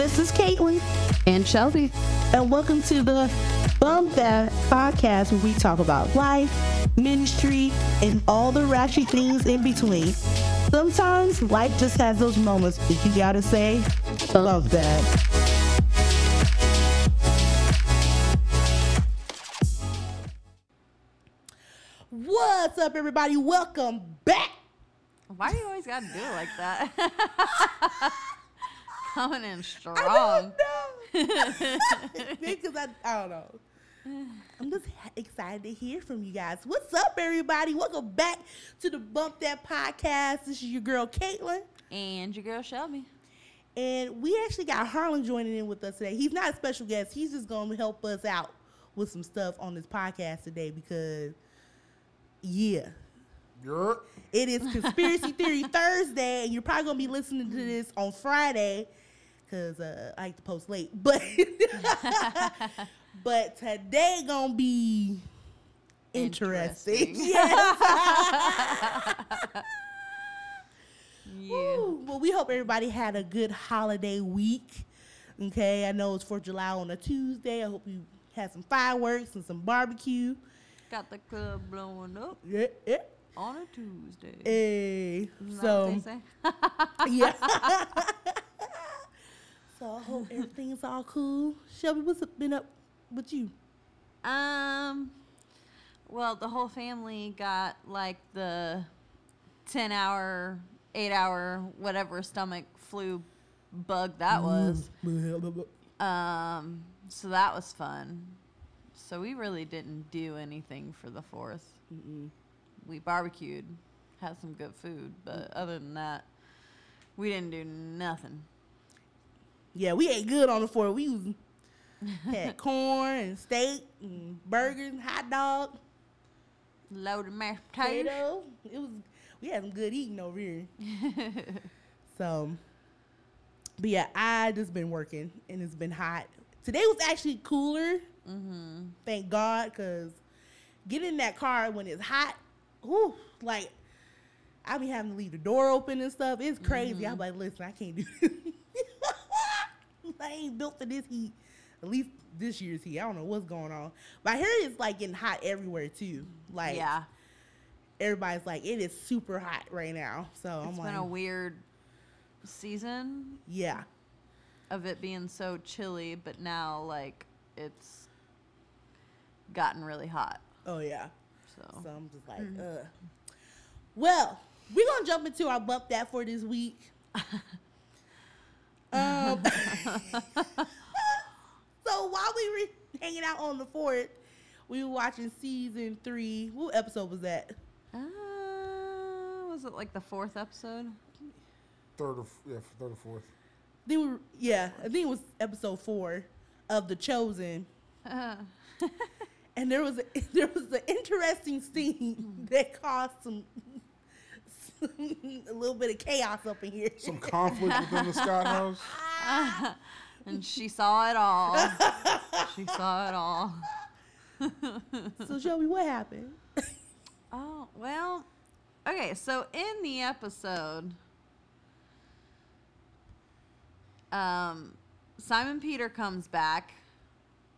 This is Caitlin, And Shelby. and welcome to the Bump That podcast where we talk about life, ministry, and all the ratchet things in between. Sometimes life just has those moments that you gotta say, Bump That. What's up, everybody? Welcome back. Why do you always gotta do it like that? Coming in strong. because I, I don't know. I'm just excited to hear from you guys. What's up, everybody? Welcome back to the Bump That podcast. This is your girl Caitlin, And your girl Shelby. and we actually got Harlan joining in with us today. He's not a special guest. He's just going to help us out with some stuff on this podcast today because, yeah, You're it is Conspiracy Theory Thursday, and you're probably gonna be listening to this on Friday because uh, I like to post late. But but today gonna be interesting. Interesting. Yes. Yeah. Woo. Well, we hope everybody had a good holiday week. Okay, I know it's for July on a Tuesday. I hope you had some fireworks and some barbecue. Got the club blowing up Yeah, yeah. on a Tuesday. Hey, so. Yeah. So I hope everything's all cool. Shelby, what's been up with you? Um, well, the whole family got like the 10 hour, 8 hour, whatever stomach flu bug that was. Um, so that was fun. So we really didn't do anything for the fourth. We barbecued, had some good food, but other than that, we didn't do nothing. Yeah, we ate good on the fourth. We was, had corn and steak and burgers, and hot dog, Loaded mashed potatoes. potato. It was we had some good eating over here. so, but yeah, I just been working and it's been hot. Today was actually cooler. Mm-hmm. Thank God, cause getting in that car when it's hot, whew, like I be having to leave the door open and stuff. It's crazy. I'm like, listen, I can't do this. I ain't built for this heat. At least this year's heat. I don't know what's going on. But I hear it's like getting hot everywhere too. Like yeah, everybody's like, it is super hot right now. So it's I'm been like, a weird season yeah. of it being so chilly, but now like it's gotten really hot. Oh yeah. So, So I'm just like, uh. Well, we're gonna jump into our bump that for this week. um, so while we were hanging out on the fourth, we were watching season three. What episode was that? uh, was it like the fourth episode? third or yeah, third or fourth. Then we were, yeah, I think it was episode four of The Chosen. Uh, And there was a, there was an interesting scene that caused some, some a little bit of chaos up in here. Some conflict within the Scott house. and she saw it all. she saw it all. So Shelby, what happened? Oh, well, okay, so in the episode, um, Simon Peter comes back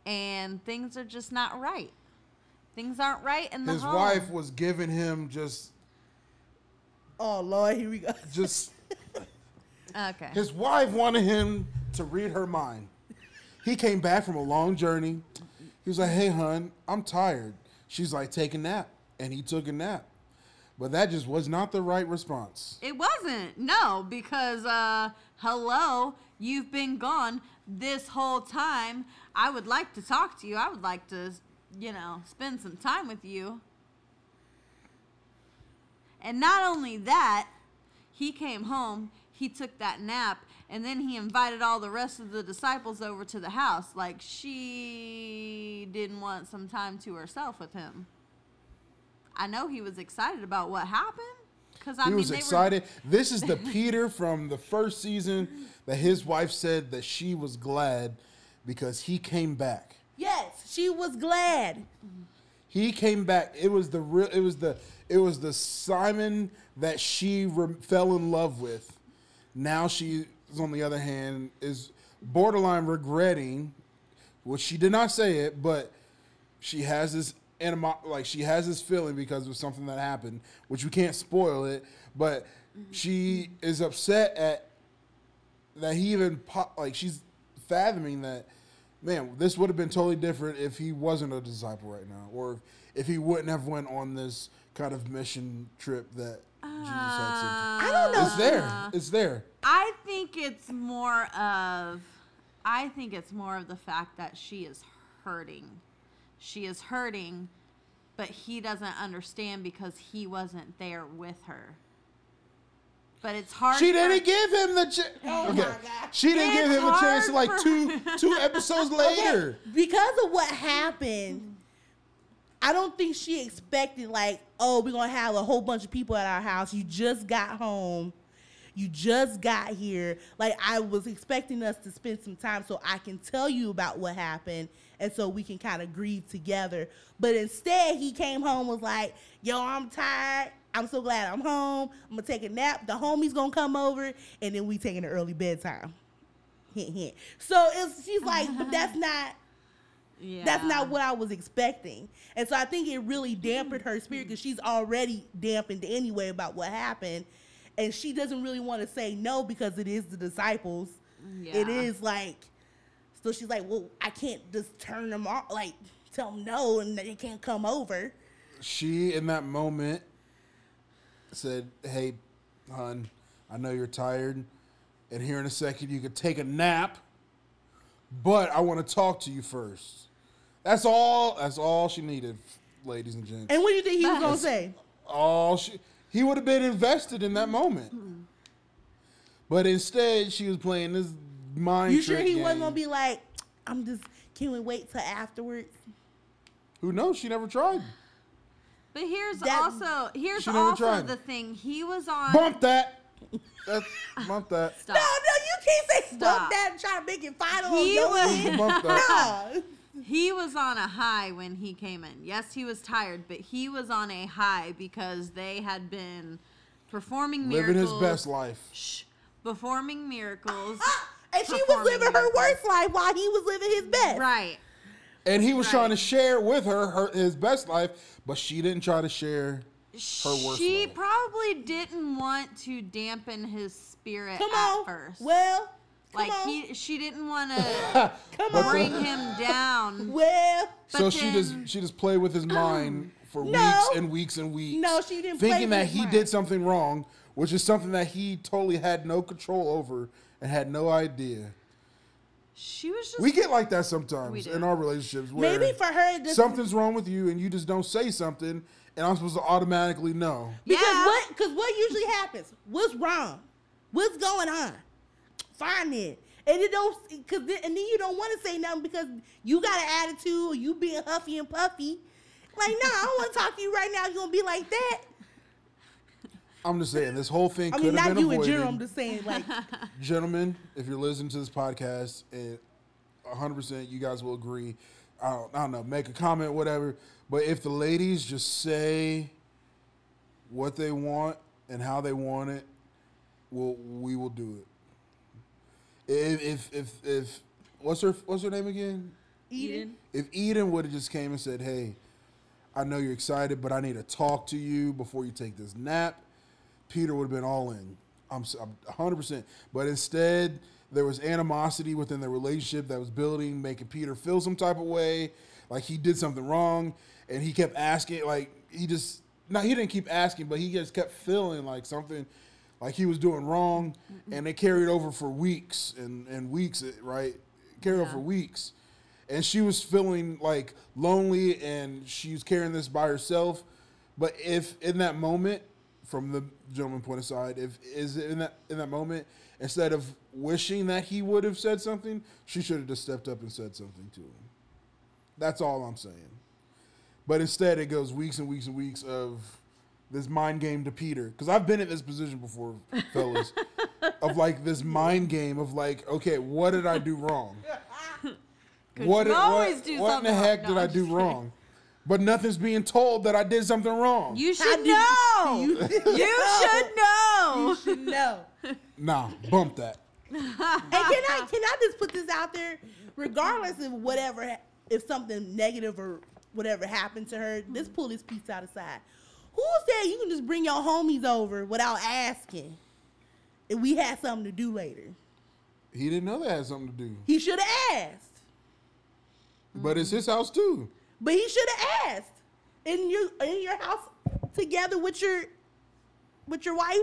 and things are just not right. Things aren't right in the His home. wife was giving him just Oh Lord, here we go. just Okay. his wife wanted him to read her mind. He came back from a long journey. He was like, "Hey, hun, I'm tired." She's like, "Take a nap," and he took a nap. But that just was not the right response. It wasn't. No, because uh hello, you've been gone this whole time. I would like to talk to you. I would like to, you know, spend some time with you. And not only that, he came home, he took that nap, and then he invited all the rest of the disciples over to the house like she didn't want some time to herself with him. I know he was excited about what happened cuz I he mean was they excited. This is the Peter from the first season that his wife said that she was glad because he came back. Yes, she was glad. Mm-hmm. He came back. It was the real. It was the. It was the Simon that she re- fell in love with. Now she, on the other hand, is borderline regretting, which she did not say it, but she has this animo- like she has this feeling because of something that happened, which we can't spoil it, but mm-hmm. she is upset at that he even po- like she's fathoming that man this would have been totally different if he wasn't a disciple right now or if he wouldn't have went on this kind of mission trip that jesus had sent him. Uh, I don't know. it's there it's there I think it's more of I think it's more of the fact that she is hurting. She is hurting, but he doesn't understand because he wasn't there with her. But it's hard. she for- didn't give him the chance Oh okay my God. she didn't It's give him a chance hard like two two episodes later because of what happened, I don't think she expected like, oh, we're gonna have a whole bunch of people at our house. You just got home. You just got here. Like I was expecting us to spend some time so I can tell you about what happened and so we can kind of grieve together. But instead he came home was like, yo, I'm tired. I'm so glad I'm home. I'm gonna take a nap. The homie's gonna come over and then we taking an early bedtime. Hint hint. So it's she's like, but that's not Yeah. that's not what I was expecting. And so I think it really dampened her spirit because she's already dampened anyway about what happened. And she doesn't really want to say no because it is the disciples. It Yeah. is like, so she's like, well, I can't just turn them off, like tell them no and they can't come over. she in that moment said, "Hey, hon, I know you're tired, and here in a second you could take a nap, but I want to talk to you first. That's all. That's all she needed, ladies and gents. And what do you think he was going But- to say? all she he would have been invested in that moment, mm-hmm. but instead she was playing this mind. You sure trick he wasn't going to be like, I'm just, can we wait till afterwards? Who knows? She never tried. But here's That- also here's She never also tried. the thing. He was on. Bump that. That's, bump that. Stop. No, no, you can't say Stop. bump that and try to make it final. He on was- Bump that. No. He was on a high when he came in. Yes, he was tired, but he was on a high because they had been performing miracles. Living his best life. Shh, performing miracles. And she was Performing living her miracles. worst life while he was living his best. right. And he was Right. trying to share with her, her his best life, but she didn't try to share her worst She life. probably didn't want to dampen his spirit Come at on. first. Well, come like on. he, she didn't want to come on. bring him down. Well, so But she just she just played with his um, mind for No. weeks and weeks and weeks. No, she didn't Thinking with that he mind. did something wrong, which is something that he totally had no control over and had no idea. She was just. We get like that sometimes in our relationships where maybe for her, this, something's wrong with you and you just don't say something and I'm supposed to automatically know. because Yeah. what? Because what usually happens? What's wrong? What's going on? Find it. And it don't, cause then, and then you don't want to say nothing because you got an attitude or you being huffy and puffy. Like, no, I don't want to talk to you right now. You're gonna be like that. I'm just saying this whole thing I could mean, have not been you in avoided. general. I'm just saying, like, gentlemen, if you're listening to this podcast, and 100% you guys will agree, I don't, I don't know, make a comment, whatever. But if the ladies just say what they want and how they want it, we'll, we will do it. If, if, if, if what's her, what's her name again? Eden. If Eden would have just came and said, "Hey, I know you're excited, but I need to talk to you before you take this nap," Peter would have been all in. I'm, I'm 100%. But instead, there was animosity within the relationship that was building, making Peter feel some type of way, like he did something wrong, and he kept asking, like he just, no, he didn't keep asking, but he just kept feeling like something, like he was doing wrong, and it carried over for weeks and and weeks, right? Carried over for weeks and she was feeling like lonely and she was carrying this by herself but if in that moment from the gentleman point aside if is in that in that moment instead of wishing that he would have said something she should have just stepped up and said something to him. That's all i'm saying. But instead it goes weeks and weeks and weeks of this mind game to peter. Because i've been in this position before fellas of like this mind game of like okay what did i do wrong? what, what, do what in the heck No, did I do wrong? But nothing's being told that I did something wrong. You should did know. you- You, should know. You should know. nah, bump that. and can I can I just put this out there? Regardless of whatever, if something negative or whatever happened to her, let's pull this piece out aside. Who said you can just bring your homies over without asking? If we had something to do later, He didn't know that had something to do. he should have asked. But it's his house too. But he should have asked. In your in your house together with your with your wife.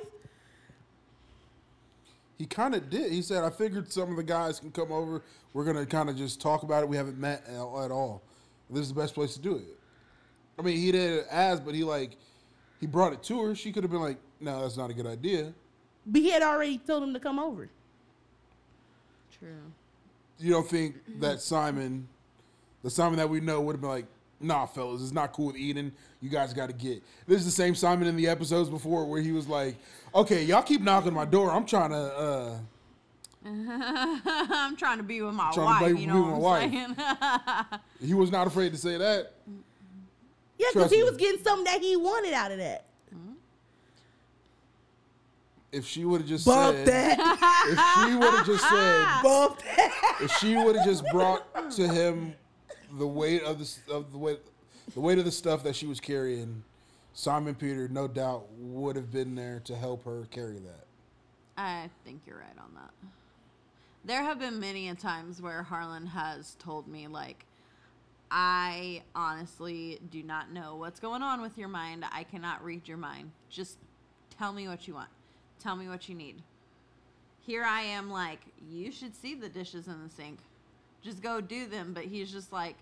He kind of did. He said, "I figured some of the guys can come over. We're gonna kind of just talk about it. We haven't met at at all. This is the best place to do it." I mean, he didn't ask, but he like he brought it to her. She could have been like, "No, that's not a good idea." But he had already told him to come over. True. You don't think that Simon, the Simon that we know, would have been like, "Nah, fellas, it's not cool with Eden. You guys got to get." This is the same Simon in the episodes before where he was like, "Okay, y'all keep knocking my door. I'm trying to." uh I'm trying to be with my Trying to wife. be- You know with what I'm my saying? He was not afraid to say that. Yeah, because he me. was getting something that he wanted out of that. If she would have just Bump said, that. if she would have just said, Bump that. if she would have just brought to him the weight of the of the weight the weight of the stuff that she was carrying, Simon Peter no doubt would have been there to help her carry that. I think you're right on that. There have been many a times where Harlan has told me like I honestly do not know what's going on with your mind. I cannot read your mind. Just tell me what you want. Tell me what you need. Here I am like, you should see the dishes in the sink. Just go do them, but he's just like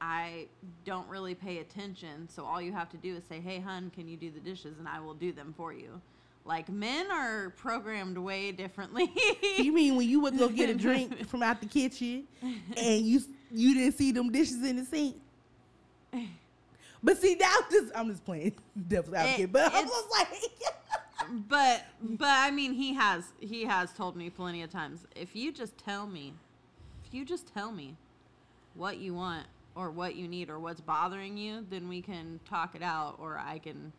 I don't really pay attention, so all you have to do is say, "Hey, hun, can you do the dishes?" and I will do them for you. Like men are programmed way differently. You mean when you would go get a drink from out the kitchen and you you didn't see them dishes in the sink? But see, now this I'm just playing devil's advocate, but I was like, but but I mean, he has he has told me plenty of times. If you just tell me, you just tell me what you want or what you need or what's bothering you, then we can talk it out, or I can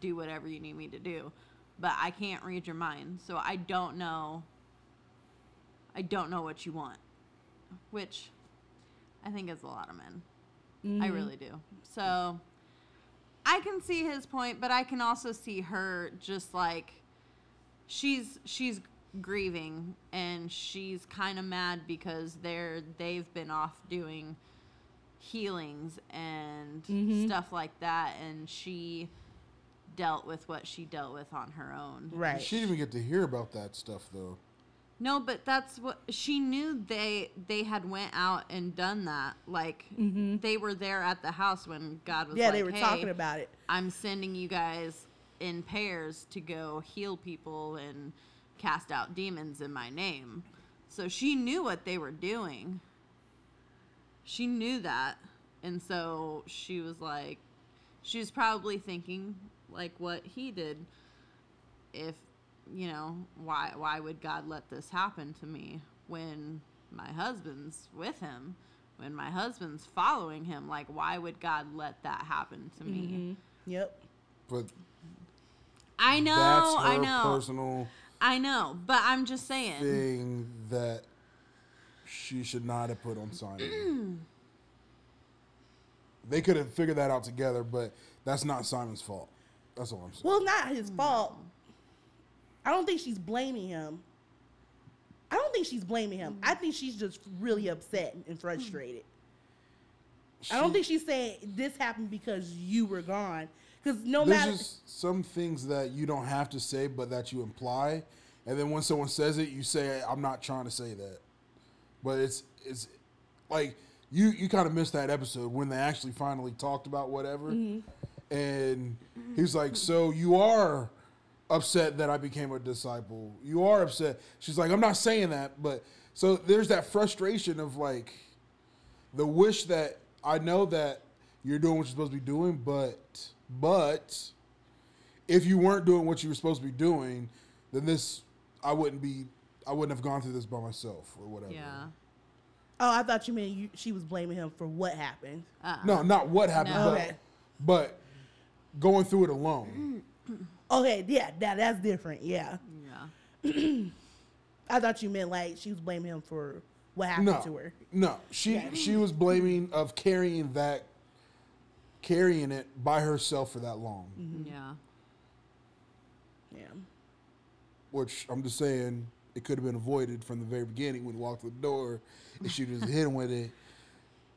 do whatever you need me to do. But I can't read your mind, so I don't know. I don't know what you want, which I think is a lot of men. I mm-hmm. really do. So I can see his point, but I can also see her just like she's she's grieving and she's kind of mad because they're they've been off doing healings and mm-hmm. stuff like that and she dealt with what she dealt with on her own. right. She didn't even get to hear about that stuff though. No, but that's what she knew they they had went out and done that. Like mm-hmm. they were there at the house when God was yeah, like, they were "Hey, talking about it. I'm sending you guys in pairs to go heal people and cast out demons in my name. So she knew what they were doing. She knew that. And so she was like, she was probably thinking like what he did. If, you know, why why would God let this happen to me when my husband's with him? When my husband's following him, like why would God let that happen to me? Mm-hmm. Yep. But I know, that's her I know, personal I know, but I'm just saying. thing that she should not have put on Simon. they could have figured that out together, but that's not Simon's fault. That's all I'm saying. Well, not his fault. I don't think she's blaming him. I don't think she's blaming him. I think she's just really upset and frustrated. I don't think she's saying this happened because you were gone. Because no There's matter, just some things that you don't have to say, but that you imply, and then when someone says it, you say, "I'm not trying to say that," but it's it's like you you kind of missed that episode when they actually finally talked about whatever, Mm-hmm. and he's like, "So you are upset that I became a disciple? You are upset?" She's like, "I'm not saying that," but so there's that frustration of like the wish that I know that you're doing what you're supposed to be doing, but but if you weren't doing what you were supposed to be doing, then this I wouldn't be I wouldn't have gone through this by myself or whatever. Yeah. oh, I thought you meant you, she was blaming him for what happened. Uh-uh. No, not what happened, No. but, Okay. but going through it alone. Okay, yeah, that that's different. Yeah, Yeah. I thought you meant like she was blaming him for what happened No, to her. no. She Yeah. she was blaming of carrying that, carrying it by herself for that long. Mm-hmm. Yeah. Yeah. Which I'm just saying, it could have been avoided from the very beginning when he walked through the door, and she just hit him with it.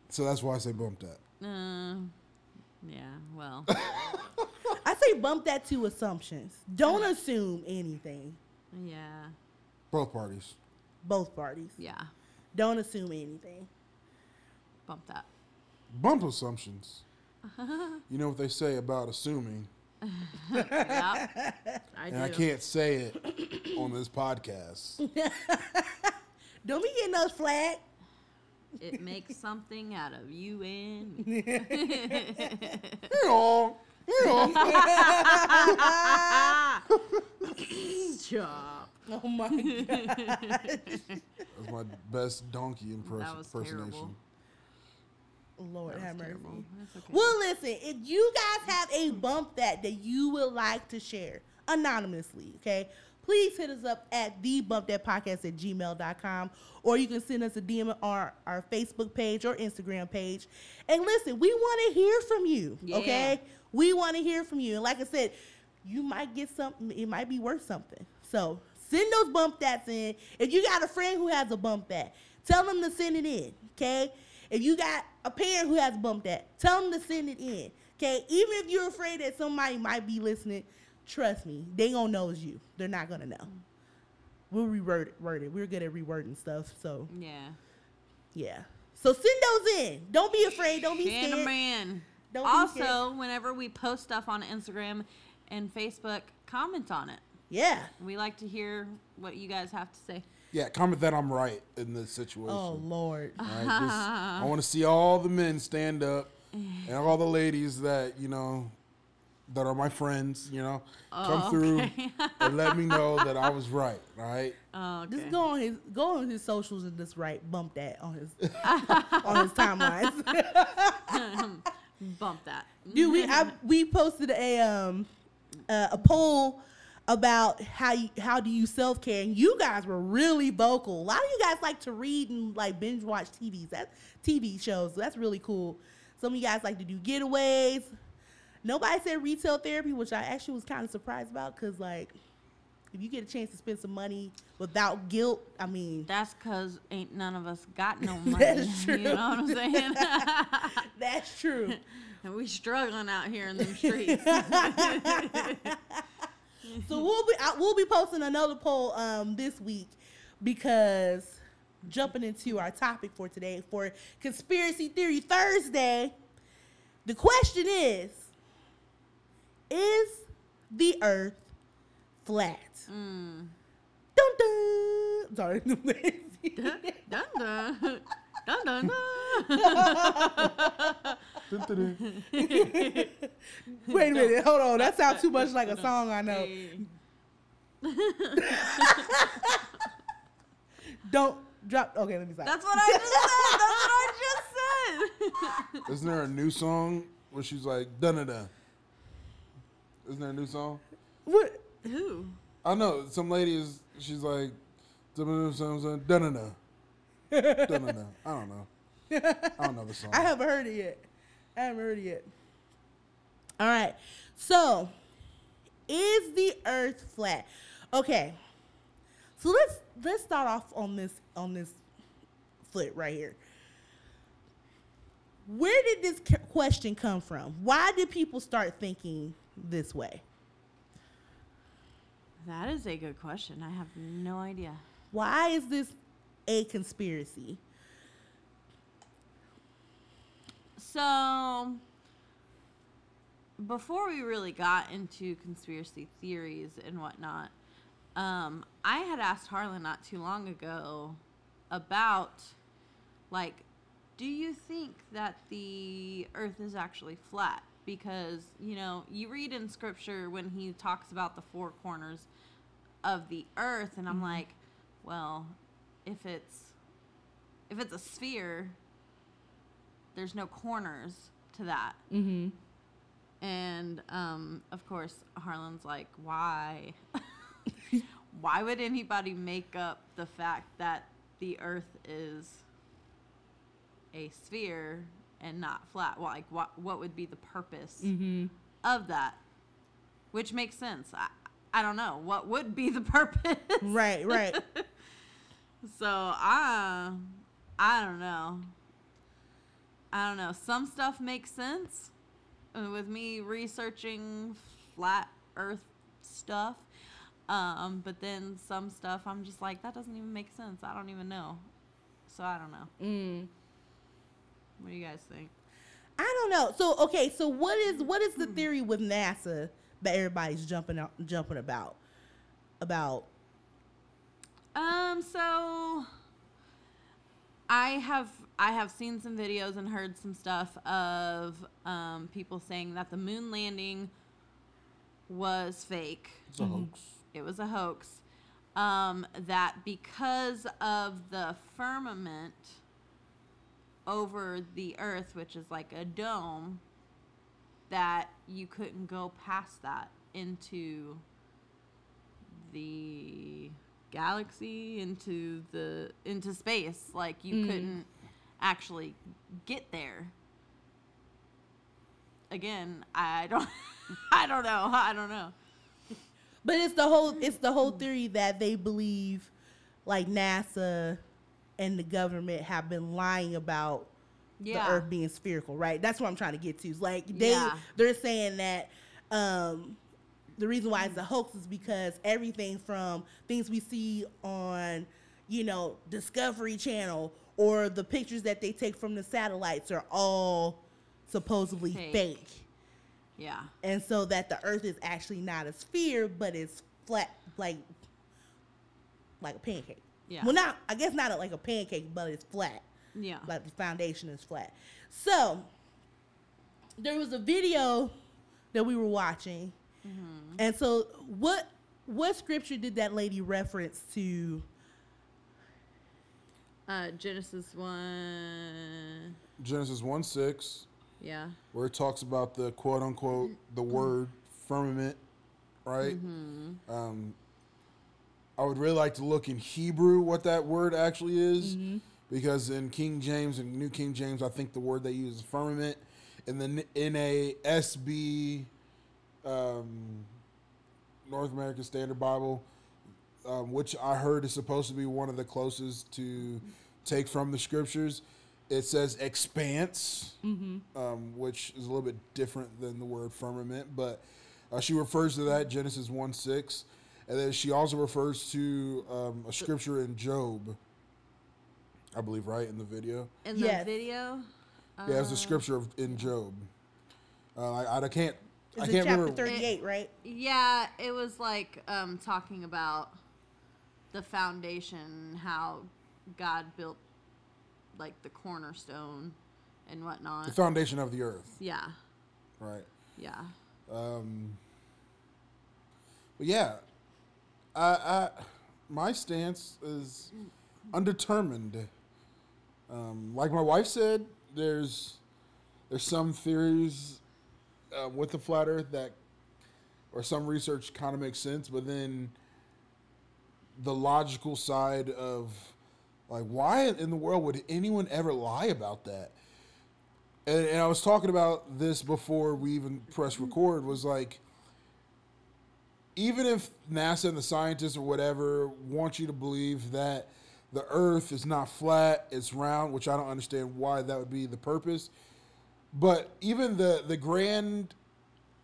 So that's why I say bump that. Uh, yeah. Well. I say bump that to assumptions. Don't assume anything. yeah. Both parties. Both parties. Yeah. Don't assume anything. Bump that. Bump assumptions. you know what they say about assuming, Yeah. I and I can't say it on this podcast. Don't be getting us flat. It makes something out of you and me. you know, you know. Chop. Oh my god. That's my best donkey impress- That was impersonation. terrible. Lord have mercy. okay. Well, listen, if you guys have a bump that that you would like to share anonymously, okay, please hit us up at the bump that podcast at gmail.com or you can send us a DM on our, our Facebook page or Instagram page. And listen, we want to hear from you, Yeah. okay? We want to hear from you. And like I said, you might get something, it might be worth something. So send those bump that's in. If you got a friend who has a bump that, tell them to send it in, okay? If you got a parent who has bumped that, tell them to send it in. Okay, even if you're afraid that somebody might be listening, trust me, they gonna know it's you. They're not gonna know. We'll reword it. Word it. We're good at rewording stuff, so yeah. yeah. So send those in. Don't be afraid. Don't be scared. man. Don't be scared. also, whenever we post stuff on Instagram and Facebook, comment on it. Yeah. We like to hear what you guys have to say. Yeah, comment that I'm right in this situation. Oh Lord. All right, just- I want to see all the men stand up and all the ladies that you know that are my friends. You know, come Oh, through okay. and let me know that I was right. Right? Oh, okay. Just go on his go on his socials and just write bump that on his on his timelines. Bump that. Dude, we I, we posted a um uh, a poll about how you, how do you self care, and you guys were really vocal. A lot of you guys like to read and like binge watch TVs, that TV shows. That's really cool. Some of you guys like to do getaways. Nobody said retail therapy, which I actually was kind of surprised about because like if you get a chance to spend some money without guilt, I mean That's because ain't none of us got no money. That's true. You know what I'm saying? that's true. and we struggling out here in the streets. So we'll be I, we'll be posting another poll um this week because jumping into our topic for today for conspiracy theory Thursday. The question is: Is the Earth flat? Mm. Dun dun. Sorry. dun dun dun dun dun. dun. Wait a minute. Hold on. That sounds too much like a song I know. Don't drop. Okay, let me stop. That's what I just said. That's what I just said. Isn't there a new song where she's like dun dun dun? Isn't there a new song? What? Who? I know some lady is. She's like dun dun dun. Dun dun dun. I don't know. I don't know the song. I haven't heard it yet. I haven't heard it yet. All right. So, is the Earth flat? Okay. So let's let's start off on this on this foot right here. Where did this question come from? Why did people start thinking this way? That is a good question. I have no idea. Why is this a conspiracy? So, before we really got into conspiracy theories and whatnot, um, I had asked Harlan not too long ago about, like, do you think that the earth is actually flat? Because, you know, you read in scripture when he talks about the four corners of the earth, and I'm like, well, if it's if it's a sphere, there's no corners to that. Mm-hmm. And um, of course, Harlan's like, why? why would anybody make up the fact that the Earth is a sphere and not flat? Well, Like, what what would be the purpose Mm-hmm. of that? Which makes sense. I, I don't know what would be the purpose. Right, right. So I, I don't know. I don't know. Some stuff makes sense uh, with me researching flat Earth stuff, um, but then some stuff I'm just like that doesn't even make sense. I don't even know. So I don't know. mm. What do you guys think? I don't know. So okay, so what is what is the theory with NASA that everybody's jumping out, jumping about about? Um, so I have I have seen some videos and heard some stuff of um, people saying that the moon landing was fake. It's a hoax. It was a hoax. Um, that because of the firmament over the Earth, which is like a dome, that you couldn't go past that into the galaxy into the into space like you Mm. couldn't actually get there again i don't i don't know i don't know But it's the whole it's the whole theory that they believe like NASA and the government have been lying about yeah the earth being spherical, right? That's what I'm trying to get to. It's like they Yeah. they're saying that um the reason why it's a hoax is because everything from things we see on, you know, Discovery Channel or the pictures that they take from the satellites are all supposedly Fake. fake. yeah And so that the earth is actually not a sphere, but it's flat like like a pancake. Yeah. Well not I guess not like a pancake, but it's flat yeah like the foundation is flat. So there was a video that we were watching, Mm-hmm. and so what what scripture did that lady reference to? Uh genesis 1 Genesis 1 6, yeah. where it talks about the quote unquote the word firmament, right? Um, I would really like to look in Hebrew what that word actually is, because in King James and New King James, I think the word they use is firmament. And the NASB, um, North American Standard Bible, um, which I heard is supposed to be one of the closest to take from the scriptures. It says expanse, um, which is a little bit different than the word firmament, but uh, she refers to that Genesis one six, and then she also refers to um, a scripture in Job. I believe right in the video. in the Yes. video Yeah, it's a scripture of, in Job. Uh, I, I can't. I Is it can't chapter remember. thirty-eight, right? Yeah, it was like um, talking about the foundation, how God built like the cornerstone and whatnot. The foundation of the earth, yeah, right? yeah, Um, but yeah, I, I my stance is undetermined. Um, like my wife said, there's there's some theories uh, with the flat Earth that, or some research kind of makes sense, but then the logical side of like why in the world would anyone ever lie about that? And, and I was talking about this before we even press record. Was like, even if NASA and the scientists or whatever want you to believe that the Earth is not flat, it's round, which I don't understand why that would be the purpose. But even the the grand,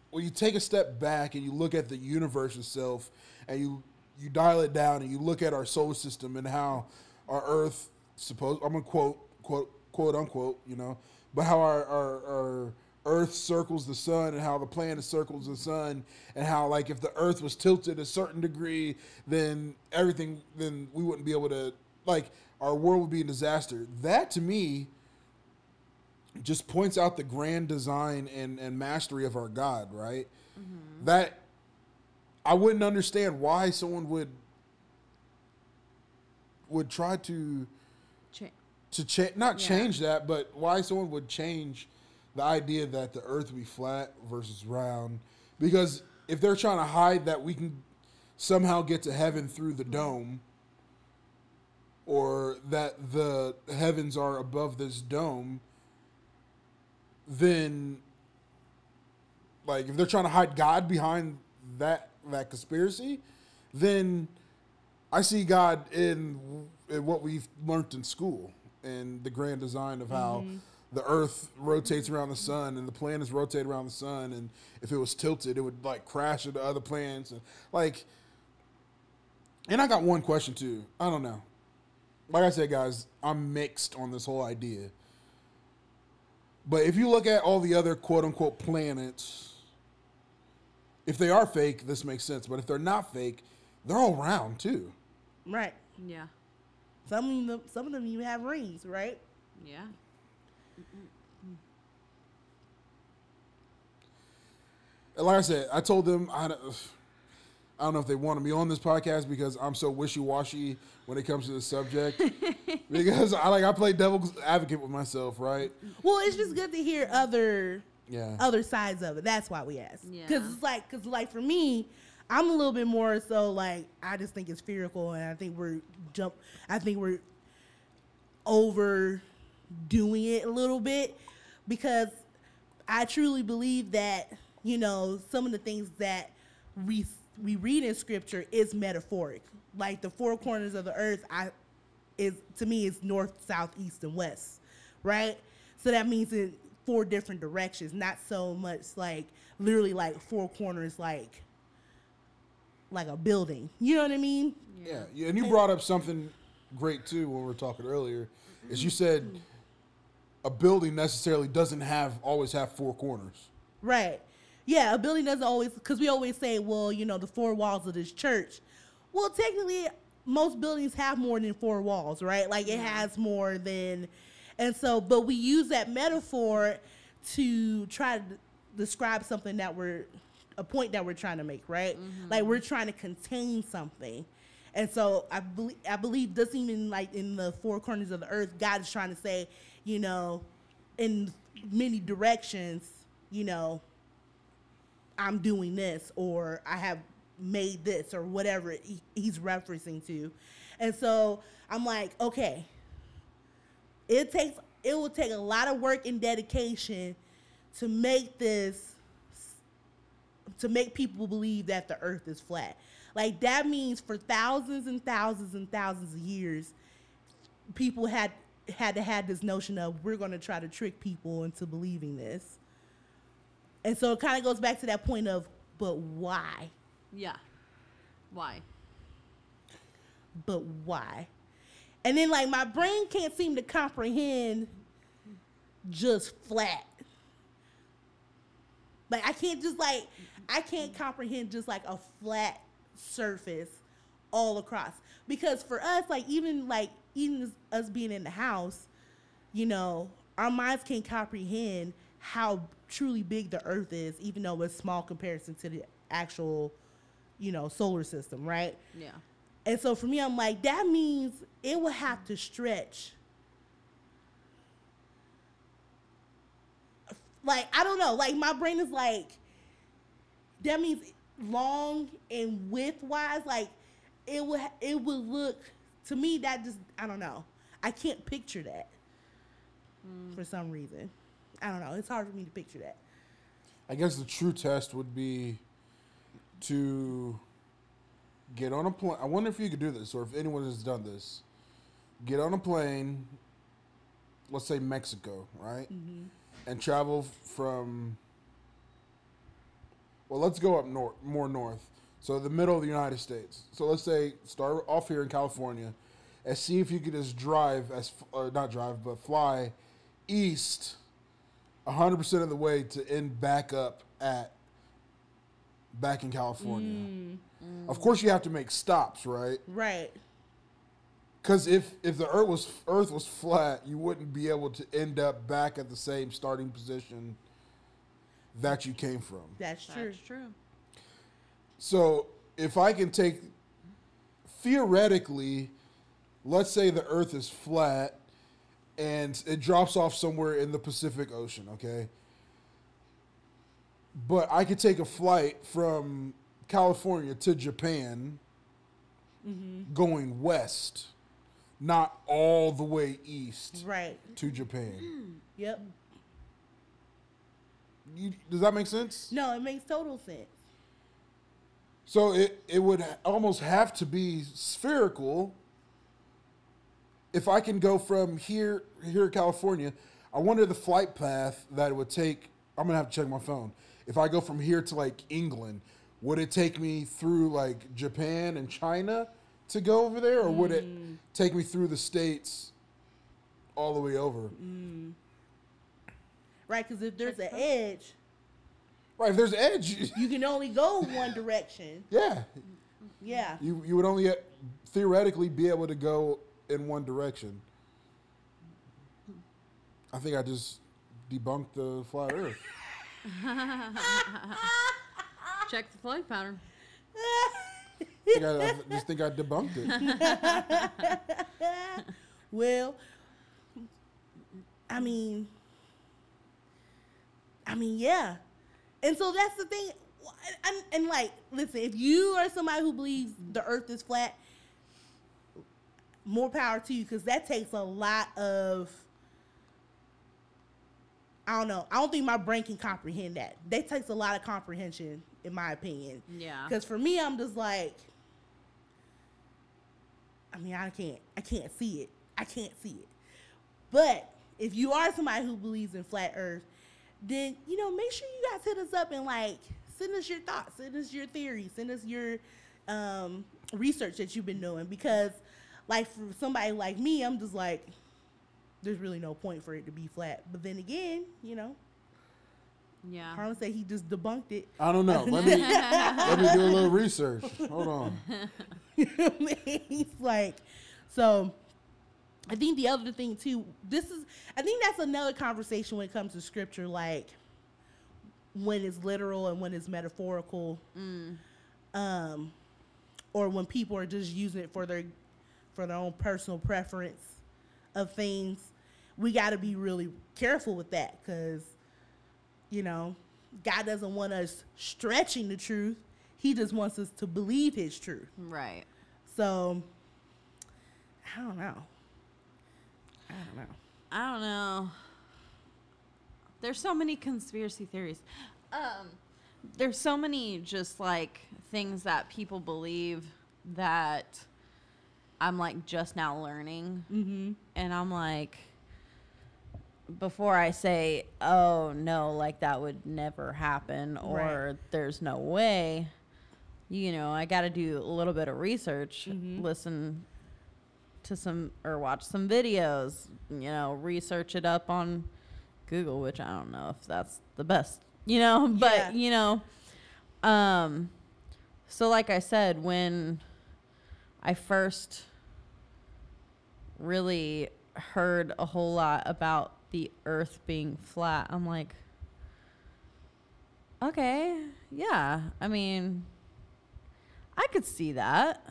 when you take a step back and you look at the universe itself, and you you dial it down and you look at our solar system and how our Earth, suppose I'm gonna quote quote quote unquote, you know, but how our our, our Earth circles the sun and how the planet circles the sun and how like if the Earth was tilted a certain degree, then everything then we wouldn't be able to like our world would be a disaster. That to me just points out the grand design and, and mastery of our God, right? Mm-hmm. That I wouldn't understand why someone would would try to Cha- to change not Yeah. change that, but why someone would change the idea that the earth would be flat versus round. Because if they're trying to hide that we can somehow get to heaven through the dome, or that the heavens are above this dome, then like if they're trying to hide God behind that that conspiracy, then I see God in, in what we've learned in school and the grand design of how mm-hmm. the Earth rotates around the sun and the planets rotate around the sun, and if it was tilted, it would like crash into other planets and like. And I got one question too. I don't know. Like I said, guys, I'm mixed on this whole idea. But if you look at all the other quote unquote planets, if they are fake, this makes sense. But if they're not fake, they're all round too. Right. Yeah. Some of them, some of them even have rings, right? Yeah. And like I said, I told them I don't, I don't know if they wanted me on this podcast because I'm so wishy washy when it comes to the subject. because I like I play devil's advocate with myself, right? Well, it's just good to hear other Yeah. other sides of it. That's why we asked. Yeah. Because it's like, because like for me, I'm a little bit more so like I just think it's spherical, and I think we're jump. I think we're overdoing it a little bit because I truly believe that you know some of the things that we we read in scripture is metaphoric. Like the four corners of the earth, I is to me is north, south, east, and west, right? So that means in four different directions, not so much like literally like four corners, like like a building. You know what I mean? Yeah, yeah, and you brought up something great too when we were talking earlier. Is you said a building necessarily doesn't have always have four corners. Right. Yeah, a building doesn't always because we always say, well, you know, the four walls of this church. Well, technically, most buildings have more than four walls, right? Like it has more than, and so, but we use that metaphor to try to describe something that we're a point that we're trying to make, right? Mm-hmm. Like we're trying to contain something. And so I believe I believe this even like in the four corners of the earth, God is trying to say, you know, in many directions, you know, I'm doing this or I have made this or whatever he, he's referencing to. And so I'm like, okay, it takes it will take a lot of work and dedication to make this to make people believe that the earth is flat. Like that means for thousands and thousands and thousands of years people had had to have this notion of we're going to try to trick people into believing this. And so it kind of goes back to that point of but why? Yeah. Why? But why? And then like my brain can't seem to comprehend just flat. Like I can't just like I can't comprehend just like a flat surface all across. Because for us, like even like even us being in the house, you know, our minds can't comprehend how truly big the earth is, even though it's small comparison to the actual, you know, solar system, right? Yeah. And so for me, I'm like, that means it will have to stretch. Like, I don't know. Like, my brain is like, that means long and width wise, like, it would it would look to me that just I don't know. I can't picture that mm. for some reason. I don't know. It's hard for me to picture that. I guess the true test would be to get on a plane. I wonder if you could do this, or if anyone has done this. Get on a plane, let's say Mexico, right, mm-hmm. and travel from. Well, let's go up north, more north. So the middle of the United States. So let's say start off here in California, and see if you could just drive as, or not drive, but fly east, hundred percent of the way to end back up at back in California. Mm. Of course, you have to make stops, right? Right. Because if if the Earth was Earth was flat, you wouldn't be able to end up back at the same starting position that you came from. That's true. That's true. So if I can take theoretically, let's say the Earth is flat and it drops off somewhere in the Pacific Ocean, okay? But I could take a flight from California to Japan mm-hmm. going west, not all the way east Right. to Japan. Mm-hmm. Yep. You, does that make sense? No, it makes total sense. So it, it would almost have to be spherical. If I can go from here here in California, I wonder the flight path that it would take. I'm gonna have to check my phone. If I go from here to like England, would it take me through like Japan and China to go over there, or would it take me through the states all the way over? Right? Because if there's an edge, Right. If there's an edge, you can only go one direction. yeah, Yeah. you you would only uh, theoretically be able to go in one direction. I think I just debunked the flat Earth. Check the flight pattern. I, think I, I just think I debunked it. Well, I mean, I mean, yeah. And so that's the thing. And, and like, listen, if you are somebody who believes the earth is flat, more power to you because that takes a lot of. I don't know. I don't think my brain can comprehend that. That takes a lot of comprehension, in my opinion. Yeah. Because for me, I'm just like, I mean, I can't, I can't see it. I can't see it. But if you are somebody who believes in flat Earth, then you know, make sure you guys hit us up and like send us your thoughts, send us your theories, send us your um, research that you've been doing. Because, like, for somebody like me, I'm just like, there's really no point for it to be flat. But then again, you know, Yeah. Harlan said he just debunked it. I don't know. Let me let me do a little research. Hold on. You know I mean? He's like, so I think the other thing too, this is, I think that's another conversation when it comes to scripture, like when it's literal and when it's metaphorical, um, or when people are just using it for their for their own personal preference of things. We got to be really careful with that because, you know, God doesn't want us stretching the truth. He just wants us to believe His truth. Right. So I don't know. I don't know. I don't know. There's so many conspiracy theories. Um, there's so many just like things that people believe that I'm like just now learning, Mm-hmm. and I'm like, before I say, oh no, like that would never happen, or Right. there's no way, you know, I got to do a little bit of research, Mhm. listen to some or watch some videos, you know, research it up on Google, which I don't know if that's the best, you know, but Yeah. you know, um, so like I said, when I first really heard a whole lot about the earth being flat, I'm like, okay, yeah. I mean, I could see that.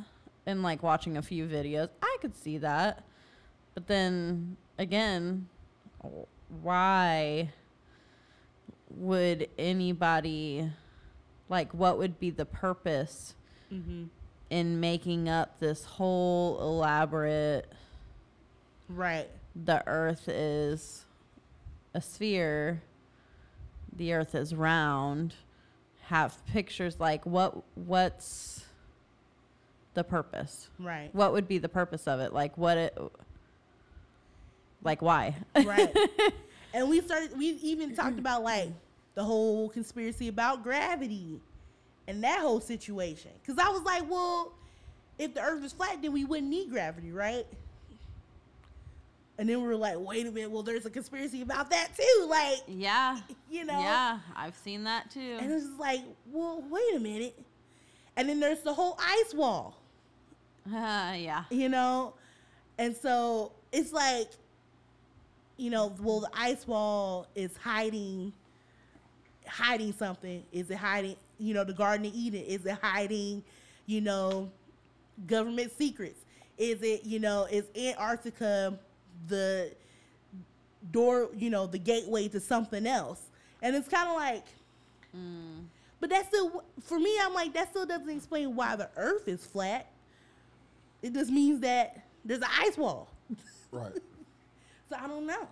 And like watching a few videos, I could see that. But then again, why would anybody like what would be the purpose Mm-hmm. in making up this whole elaborate Right. the earth is a sphere the earth is round have pictures like what what's the purpose Right. what would be the purpose of it like what it like why Right. and we started. We even talked about like the whole conspiracy about gravity and that whole situation. Because I was like, well, if the Earth was flat, then we wouldn't need gravity, right? And then we were like, wait a minute. Well, there's a conspiracy about that too. Like, yeah you know. yeah i've seen that too And it's like, well, wait a minute. And then there's the whole ice wall. uh, yeah you know and so it's like you know well the ice wall is hiding hiding something is it hiding you know the garden of eden is it hiding you know government secrets is it you know is antarctica the door you know the gateway to something else and it's kind of like But that's still for me. I'm like that still doesn't explain why the Earth is flat. It just means that there's an ice wall. Right. So I don't know.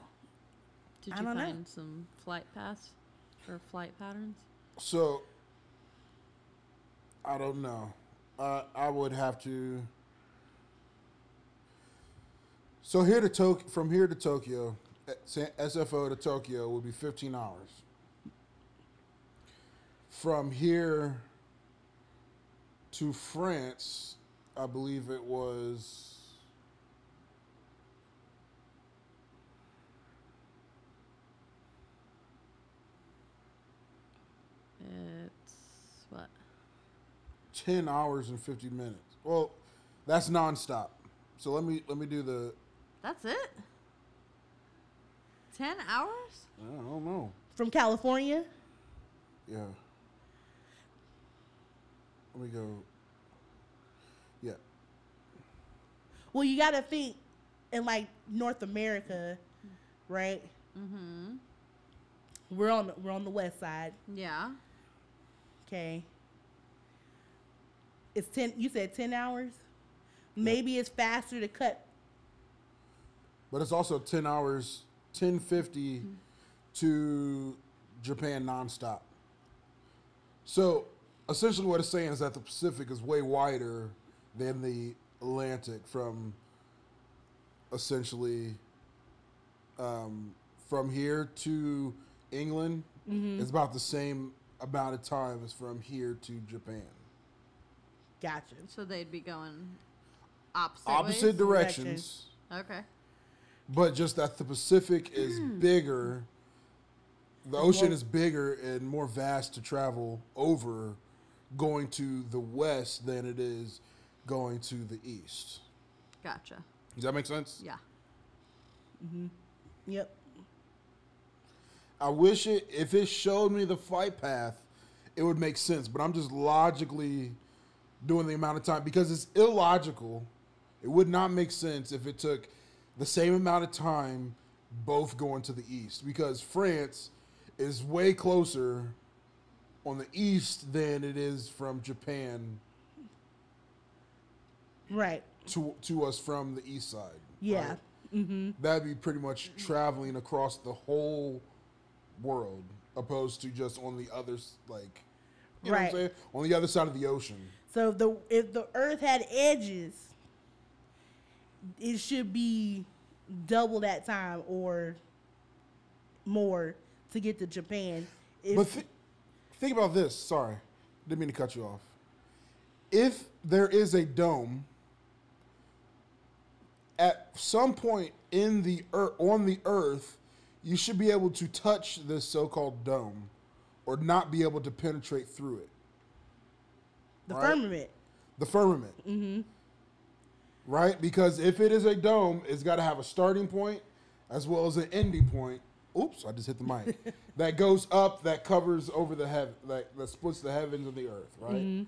Did I you don't know. find some flight paths or flight patterns? So I don't know. Uh, I would have to. So here to Tokyo, from here to Tokyo, eh, SFO to Tokyo would be 15 hours. From here to France, I believe it was. It's what? 10 hours and 50 minutes. Well, that's nonstop. So let me let me do the That's it. Ten hours? I don't know. From California, Yeah. Let me go. Yeah. well, you got to think in like North America, right? Mm-hmm. We're on the, we're on the west side. Yeah. Okay. It's ten. You said ten hours. Maybe it's faster to cut. But it's also 10 hours, 1050 to Japan nonstop. So essentially, what it's saying is that the Pacific is way wider than the Atlantic from essentially um, from here to England. It's about the same amount of time as from here to Japan. Gotcha. So they'd be going opposite. Opposite ways? directions. Okay. But just that the Pacific is bigger, the ocean is bigger and more vast to travel over going to the west than it is going to the east. Gotcha. Does that make sense? Yeah. Mm-hmm. Yep. I wish it, if it showed me the flight path, it would make sense. But I'm just logically doing the amount of time because it's illogical. It would not make sense if it took the same amount of time both going to the east because France is way closer on the east than it is from Japan Right. to to us from the east side. Yeah. right? Mm-hmm. That'd be pretty much traveling across the whole world, opposed to just on the other like, you know what Right. I'm saying? On the other side of the ocean. So if the if the Earth had edges, it should be double that time or more to get to Japan. If, But th- think about this. Sorry, didn't mean to cut you off. If there is a dome at some point in the earth, on the Earth, you should be able to touch this so-called dome, or not be able to penetrate through it. the right. firmament. The firmament. Mm-hmm. Right? Because if it is a dome, it's got to have a starting point as well as an ending point. Oops, I just hit the mic. that goes up, that covers over the heaven, like that splits the heavens and the earth, right?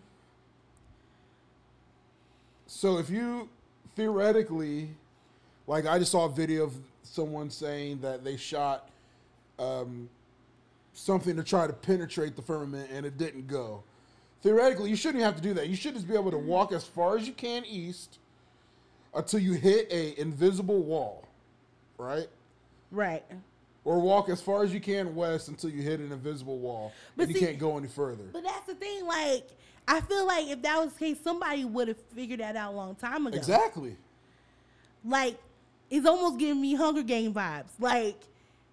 So if you theoretically, like I just saw a video of someone saying that they shot um, something to try to penetrate the firmament and it didn't go. Theoretically, you shouldn't have to do that. You should just be able to walk as far as you can east until you hit a invisible wall, right? Right. Or walk as far as you can west until you hit an invisible wall But and you see- can't go any further. But that's the thing. Like, I feel like if that was the case, somebody would have figured that out a long time ago. Exactly. Like, it's almost giving me Hunger Game vibes. Like,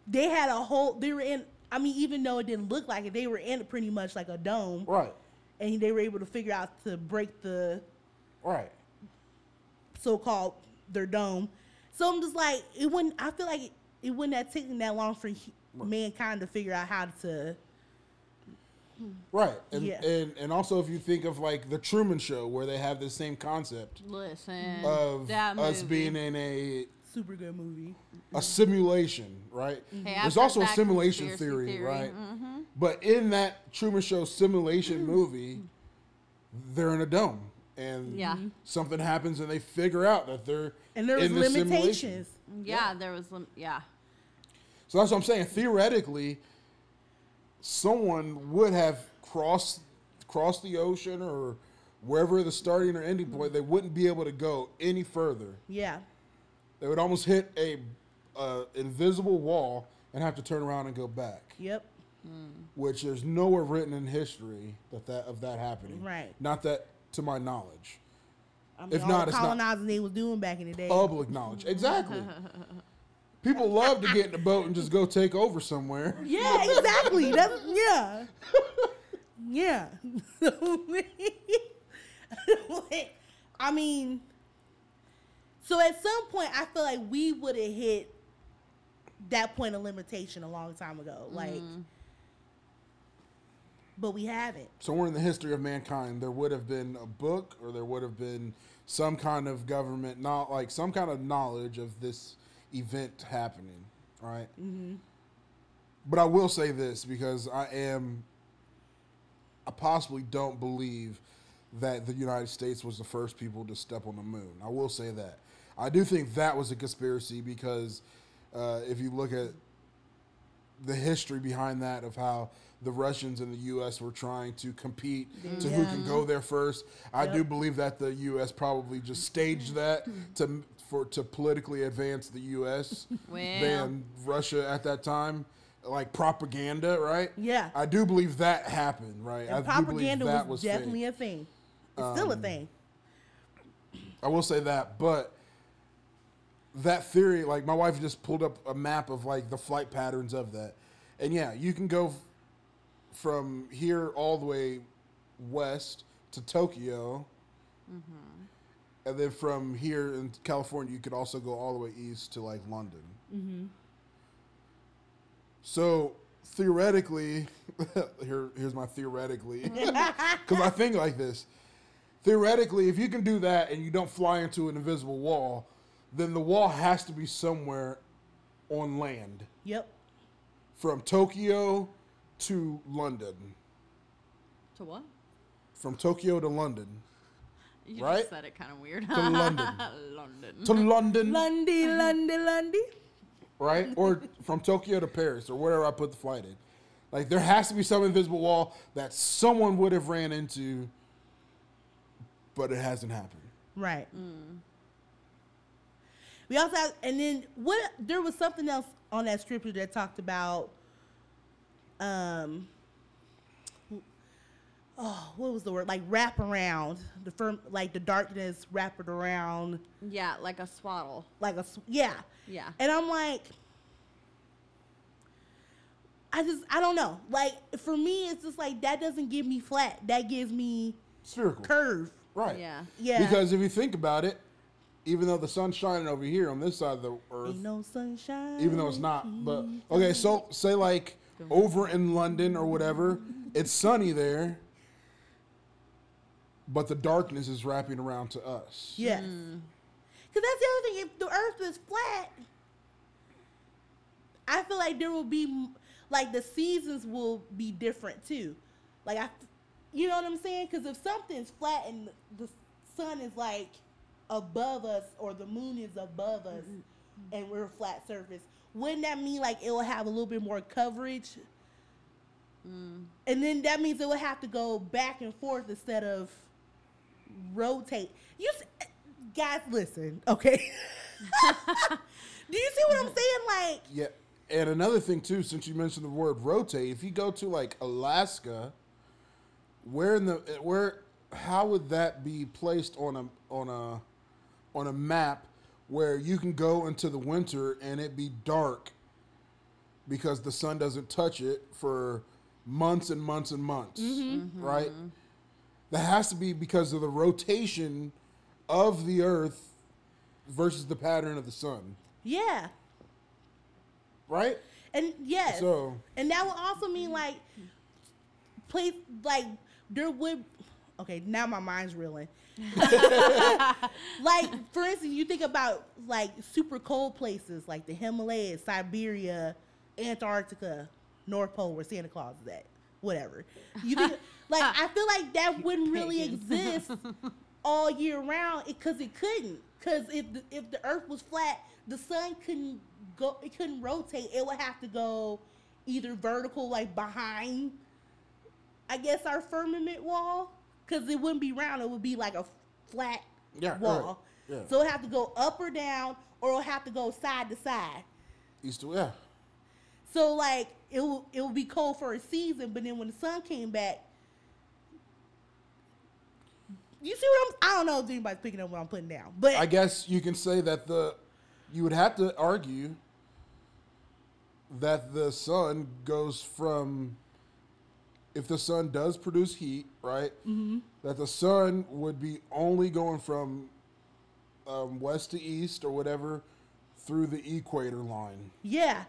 they had a whole. They were in. I mean, even though it didn't look like it, they were in pretty much like a dome, Right. and they were able to figure out to break the Right. So-called their dome. So I'm just like, it wouldn't. I feel like it, it wouldn't have taken that long for he- mankind to figure out how to. Right. And, Yeah. and and also if you think of like the Truman show where they have the same concept Listen. of that us being in a Super good movie. a simulation, right? Hey, There's also a simulation conspiracy theory, right? Mm-hmm. But in that Truman Show simulation movie, they're in a dome, and Yeah. something happens, and they figure out that they're And there was in the simulation. limitations. Yeah, there was. Lim- yeah. So that's what I'm saying. Theoretically, someone would have cross cross the ocean or wherever the starting or ending point, they wouldn't be able to go any further. Yeah. They would almost hit a uh, invisible wall and have to turn around and go back. Yep. Which there's nowhere written in history that, that of that happening. Right. Not that to my knowledge. I mean, If all not, the it's not- colonizing they was doing back in the day. Public knowledge. Exactly. People love to get in a boat and just go take over somewhere. Yeah, exactly. That's yeah. Yeah. I mean, so at some point, I feel like we would have hit that point of limitation a long time ago. Like, mm-hmm. But we haven't. somewhere in the history of mankind, there would have been a book or there would have been some kind of government, not like some kind of knowledge of this event happening, right? Mm-hmm. But I will say this because I am, I possibly don't believe that the United States was the first people to step on the moon. I will say that. I do think that was a conspiracy because uh, if you look at the history behind that of how the Russians and the U.S. were trying to compete to who can go there first. I do believe that the U.S. probably just staged that to for to politically advance the U.S. Well. than Russia at that time, like propaganda, right? Yeah. I do believe that happened, right? And I propaganda that was, fake. definitely a thing. It's still a um, thing. I will say that, but that theory, like my wife just pulled up a map of like the flight patterns of that, and yeah, you can go from here all the way west to Tokyo, mm-hmm. and then from here in California, you could also go all the way east to like London. Mm-hmm. So theoretically, here here's my theoretically, because I think like this. Theoretically, if you can do that and you don't fly into an invisible wall, then the wall has to be somewhere on land. Yep. from Tokyo to London. To what? From Tokyo to London. You Right? just said it kind of weird. To London. London. To London, Lundy, Lundy, Lundy. right? Or from Tokyo to Paris or wherever I put the flight in. Like there has to be some invisible wall that someone would have ran into, but it hasn't happened. Right. Mm. We also have, and then what? There was something else on that scripture that talked about, um, oh, what was the word? Like wrap around the firm, like the darkness wrapped around, yeah, like a swaddle. like a s- yeah. Yeah. And I'm like, I just I don't know. Like for me, it's just like that doesn't give me flat. That gives me Spherical. curve. Right. Yeah. Yeah. Because if you think about it, even though the sun's shining over here on this side of the earth, Ain't no sunshine. even though it's not, but okay, so say like over in London or whatever, it's sunny there, but the darkness is wrapping around to us. Yes. Hmm. Because that's the other thing. If the earth was flat, I feel like there will be, like, the seasons will be different too. Like, I, you know what I'm saying? Because if something's flat and the sun is, like, above us or the moon is above us and we're a flat surface, wouldn't that mean, like, it will have a little bit more coverage? Mm. And then that means it would have to go back and forth instead of rotate. You guys, listen, okay? Do you see what I'm saying? Like, Yeah. And another thing too, since you mentioned the word rotate, if you go to like Alaska, where in the where how would that be placed on a on a on a map where you can go into the winter and it be dark because the sun doesn't touch it for months and months and months, mm-hmm. Mm-hmm. right? That has to be because of the rotation of the earth versus the pattern of the sun, yeah, right? and yes, So- and that would also mean like, place like there would. Okay, now my mind's reeling. like for instance, you think about like super cold places like the Himalayas, Siberia, Antarctica, North Pole, where Santa Claus is at. Whatever. You think like I feel like that wouldn't really exist all year round because it couldn't. Because if the, if the Earth was flat, the sun couldn't go. It couldn't rotate. It would have to go either vertical, like behind I guess our firmament wall, because it wouldn't be round. It would be like a flat Yeah, wall. right, yeah. So it have to go up or down, or it'll have to go side to side. East to yeah. So like it will it will be cold for a season, but then when the sun came back, you see what I'm? I don't know if anybody's picking up what I'm putting down, but I guess you can say that the you would have to argue that the sun goes from if the sun does produce heat, right? Mm-hmm. That the sun would be only going from um, west to east or whatever through the equator line. yeah,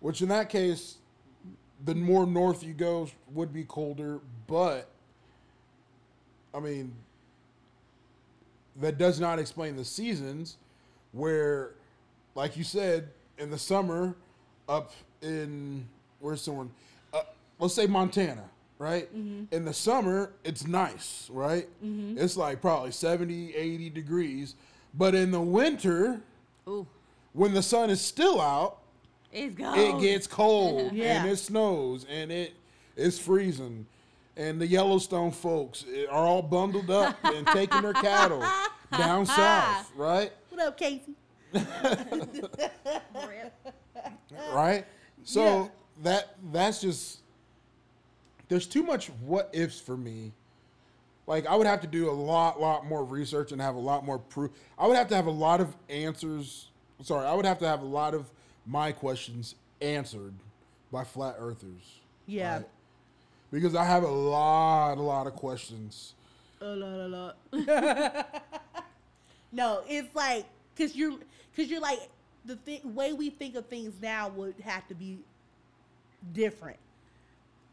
Which in that case, the more north you go would be colder, but I mean, that does not explain the seasons where, like you said, in the summer, up in where's someone, let's say Montana, right? Mm-hmm. In the summer, it's nice, right? Mm-hmm. It's like probably 70, 80 degrees. But in the winter, Ooh, when the sun is still out, it's gone. it gets cold Yeah. and it snows and it is freezing and the yellowstone folks eh, are all bundled up and taking their cattle down ah. south right what up, Kayce? right so Yeah. that that's just there's too much what ifs for me like i would have to do a lot lot more research and have a lot more proof i would have to have a lot of answers sorry i would have to have a lot of my questions answered by flat earthers Yeah, right? because i have a lot a lot of questions a lot, a lot. no, it's like because you're because you're like the th- way we think of things now would have to be different.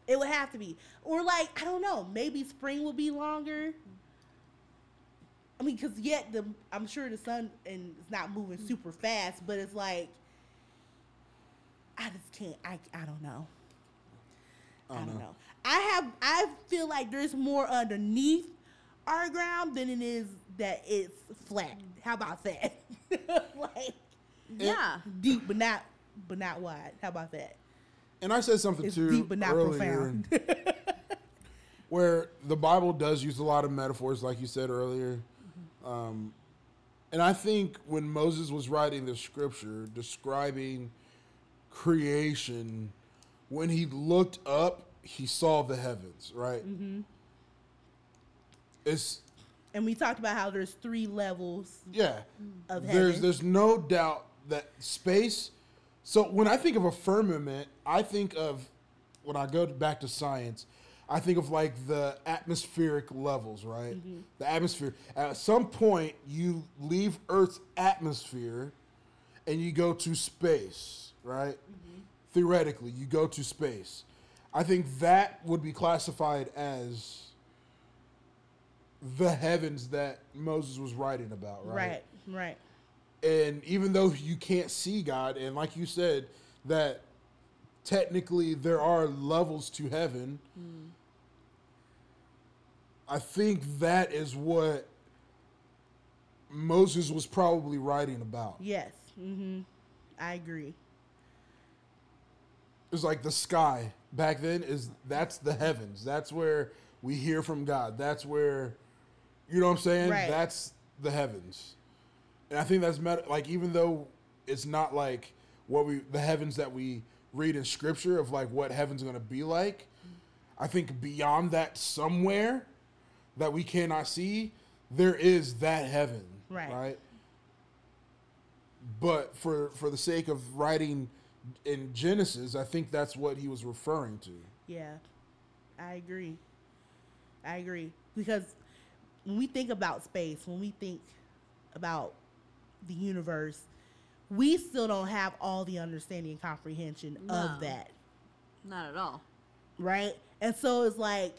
It would have to be, or like I don't know, maybe spring will be longer. I mean, because yet the I'm sure the sun and it's not moving mm. super fast, but it's like I just can't. I I don't know. I don't know. I have I feel like there's more underneath our ground than it is that it's flat. How about that? like Yeah. deep but not but not wide. How about that? And i said something It's too deep but not earlier profound. where the Bible does use a lot of metaphors, like you said earlier. Um, and I think when Moses was writing the scripture describing creation, when he looked up, he saw the heavens, right? Mm-hmm. It's and we talked about how there's three levels yeah. of There's there's no doubt that space. So when I think of a firmament, I think of when I go back to science, I think of like the atmospheric levels, right? Mm-hmm. The atmosphere. At some point, you leave Earth's atmosphere, and you go to space, right? Mm-hmm. Theoretically, you go to space. I think that would be classified as the heavens that Moses was writing about, right? right, right. And even though you can't see God, and like you said, that technically there are levels to heaven, I think that is what Moses was probably writing about. Yes. Mm-hmm. I agree. It's like the sky back then is that's the heavens. That's where we hear from God. That's where you know what I'm saying? Right. That's the heavens. And I think that's like even though it's not like what we the heavens that we read in scripture of like what heaven's going to be like. I think beyond that somewhere that we cannot see, there is that heaven, Right. right? But for for the sake of writing in Genesis, I think that's what he was referring to. Yeah, I agree. I agree because when we think about space, when we think about the universe, we still don't have all the understanding and comprehension No. of that, Not at all. right? And so it's like,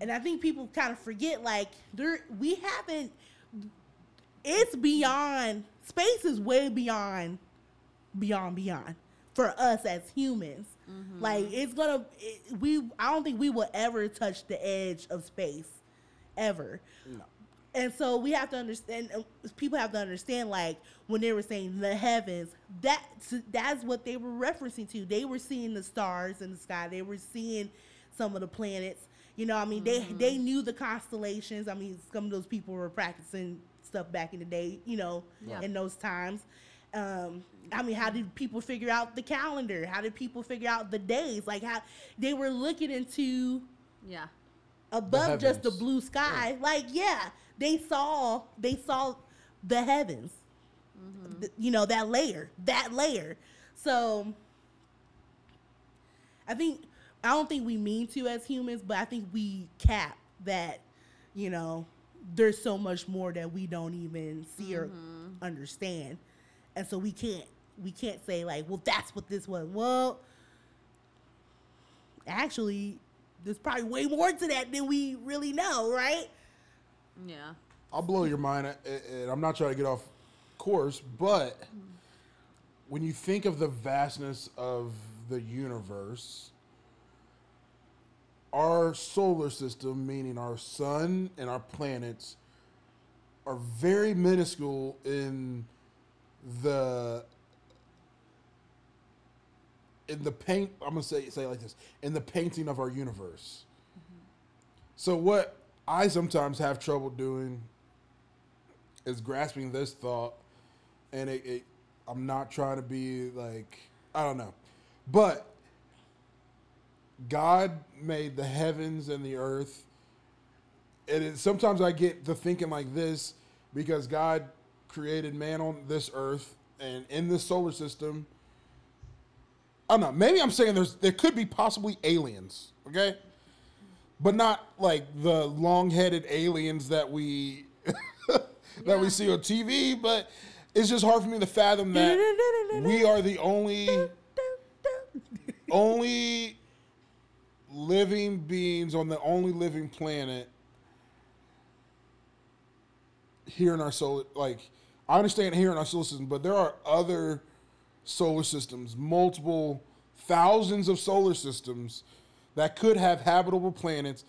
and I think people kind of forget like there we haven't. It's beyond space is way beyond, beyond beyond for us as humans. Mm-hmm. Like it's gonna it, we I don't think we will ever touch the edge of space ever. No. And so we have to understand. People have to understand, like when they were saying the heavens, that that's what they were referencing to. They were seeing the stars in the sky. They were seeing some of the planets. You know, I mean, they they knew the constellations. I mean, some of those people were practicing stuff back in the day. You know, Yeah. in those times. Um, I mean, how did people figure out the calendar? How did people figure out the days? Like how they were looking into Yeah. above just the blue sky. Like, yeah, they saw they saw the heavens. Mm-hmm. Th- you know, that layer, that layer. So I think I don't think we mean to as humans, but I think we cap that, you know, there's so much more that we don't even see or mm-hmm. understand. And so we can't we can't say like, well, that's what this was. Well, actually, there's probably way more to that than we really know, right? Yeah. I'll blow your mind, and I'm not trying to get off course, but when you think of the vastness of the universe, our solar system, meaning our sun and our planets, are very minuscule in the in the paint. I'm gonna say say it like this: in the painting of our universe. Mm-hmm. So what I sometimes have trouble doing is grasping this thought, and it, it I'm not trying to be like I don't know, but God made the heavens and the earth, and it, sometimes I get to thinking like this because God created man on this earth and in this solar system. I don't know. Maybe I'm saying there's there could be possibly aliens. Okay but not like the long-headed aliens that we that we see on TV. But it's just hard for me to fathom that we are the only only living beings on the only living planet here in our solar. Like I understand here in our solar system, but there are other solar systems, multiple thousands of solar systems that could have habitable planets,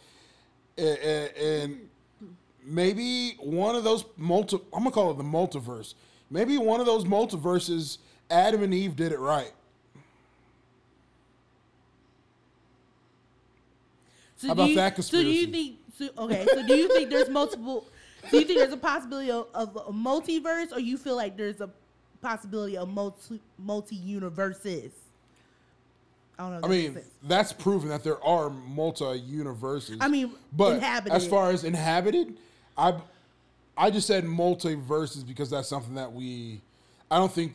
and maybe one of those multi. I'm gonna call it the multiverse. Maybe one of those multiverses, Adam and Eve did it right. So How do about you, that So do you think? So, okay. So do you think there's multiple? do you think there's a possibility of, of a multiverse, or you feel like there's a possibility of multi multi universes? I don't know. I mean, that's proven that there are multi universes. I mean, but inhabited. as far as inhabited, I I just said multiverses because that's something that we. I don't think.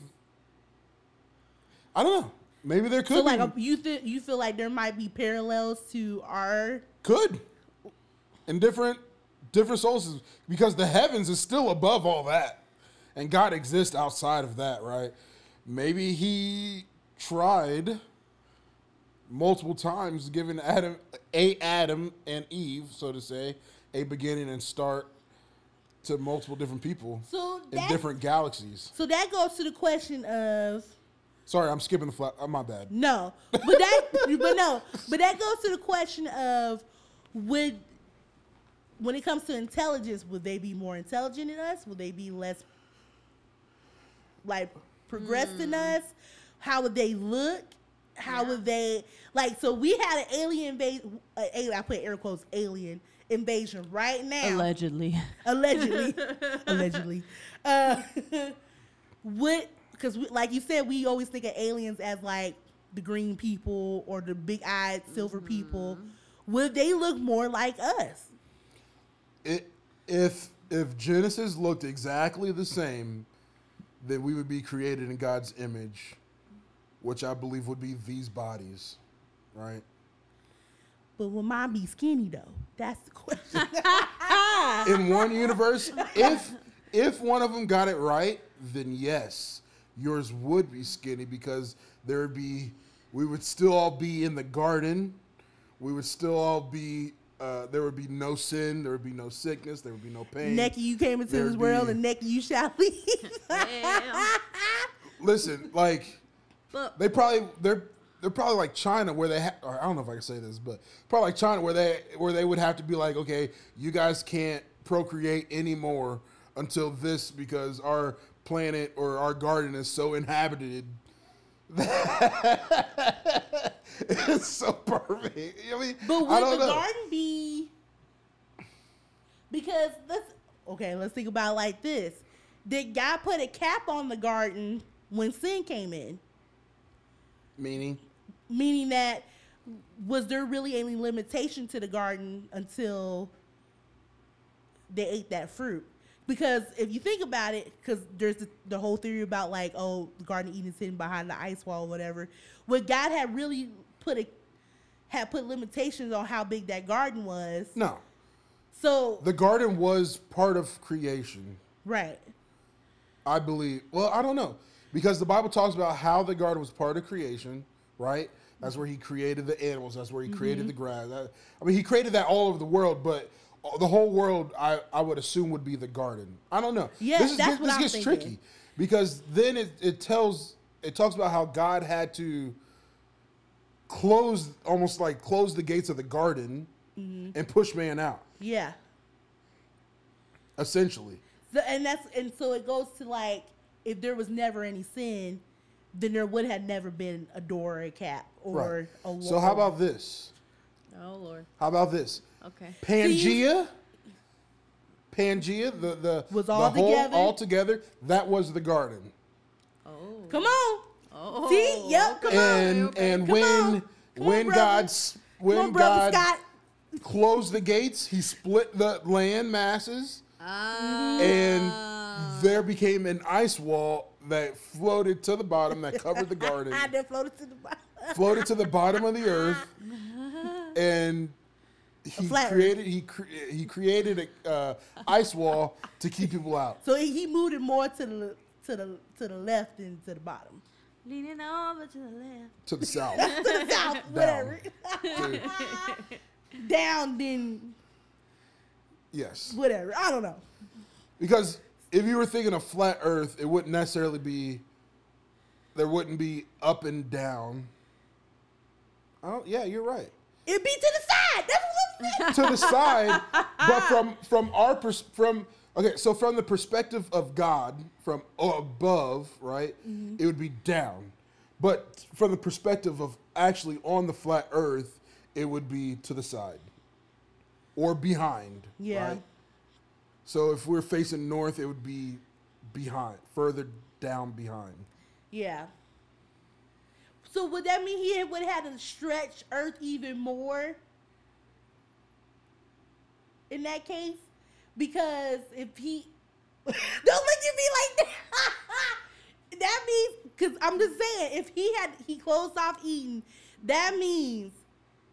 I don't know. Maybe there could so be. like, you think you feel like there might be parallels to our? could. In different different systems because the heavens is still above all that, and God exists outside of that, right? Maybe He tried multiple times, giving Adam a Adam and Eve, so to say, a beginning and start to multiple different people So in different galaxies. so that goes to the question of Sorry, I'm skipping the flat. Oh, uh, my bad. No, but that, but no, but that goes to the question of would, when it comes to intelligence, would they be more intelligent than us? Would they be less, like, progressed than hmm. us? How would they look? How would they like? So we had an alien base. Uh, alien, I put air quotes alien invasion right now Allegedly. allegedly allegedly uh what because like you said we always think of aliens as like the green people or the big-eyed silver people would they look more like us it, if if Genesis looked exactly the same, then we would be created in God's image, which I believe would be these bodies, right? but will mine be skinny though that's the question In one universe, if if one of them got it right, then yes, yours would be skinny because there would be we would still all be in the garden. We would still all be uh, there would be no sin, there would be no sickness, there would be no pain. Necky, you came into There'd this world be- and Necky, you shall leave Listen, like But They probably they're they're probably like China where they ha- or I don't know if I can say this, but probably like China where they where they would have to be like, okay, you guys can't procreate anymore until this because our planet or our garden is so inhabited it's so perfect. I mean, But would the know. garden be? Because let's okay, let's think about it like this: Did God put a cap on the garden when sin came in? Meaning, Meaning that was there really any limitation to the garden until they ate that fruit? Because if you think about it, because there's the, the whole theory about like, oh, the Garden of Eden is hidden behind the ice wall, or whatever. Would God had really put a had put limitations on how big that garden was? no. So The garden was part of creation. right, I believe. Well, I don't know because the Bible talks about how the garden was part of creation, right? That's where He created the animals. That's where He created Mm-hmm. the grass. That- I mean, He created that all over the world, but the whole world, I, I would assume, would be the garden. I don't know. Yeah, this is, that's this, what this I'm gets thinking. tricky because then it, it tells it talks about how God had to close almost like close the gates of the garden Mm-hmm. and push man out yeah. essentially. So, and that's and so it goes to like if there was never any sin, then there would have never been a door or a cap or Right. a wall. So how about this? Oh Lord. How about this? Okay. Pangea. Pangea, the the Was the all whole together? all together. That was the garden, Oh. Come on. Oh. See? Yep, come on. and okay. and Come when on. Come on, when brother. When Come on, brother God Scott. closed the gates, He split the land masses, Ah. and there became an ice wall that floated to the bottom that covered the garden, I then floated to the bottom. floated to the bottom of the earth, and he flat created he cre- he created a uh, ice wall to keep people out. So he he moved it more to the to the to the left than to the bottom. Leaning over to the left. to the south. To the south, whatever. Dude, Down then yes, whatever. I don't know. because if you were thinking of flat Earth, it wouldn't necessarily be. There wouldn't be up and down. Oh yeah, you're right. It'd be to the side. That's what I'm saying. to the side, but from from our pers- from okay, so from the perspective of God, from above, right, mm-hmm. it would be down, but from the perspective of actually on the flat Earth, it would be to the side or behind. Yeah. Right? So if we're facing north, it would be behind, further down behind. Yeah. So would that mean he would have to stretch Earth even more? In that case, because if he don't look at me like that, that means because I'm just saying if he had he closed off Eden, that means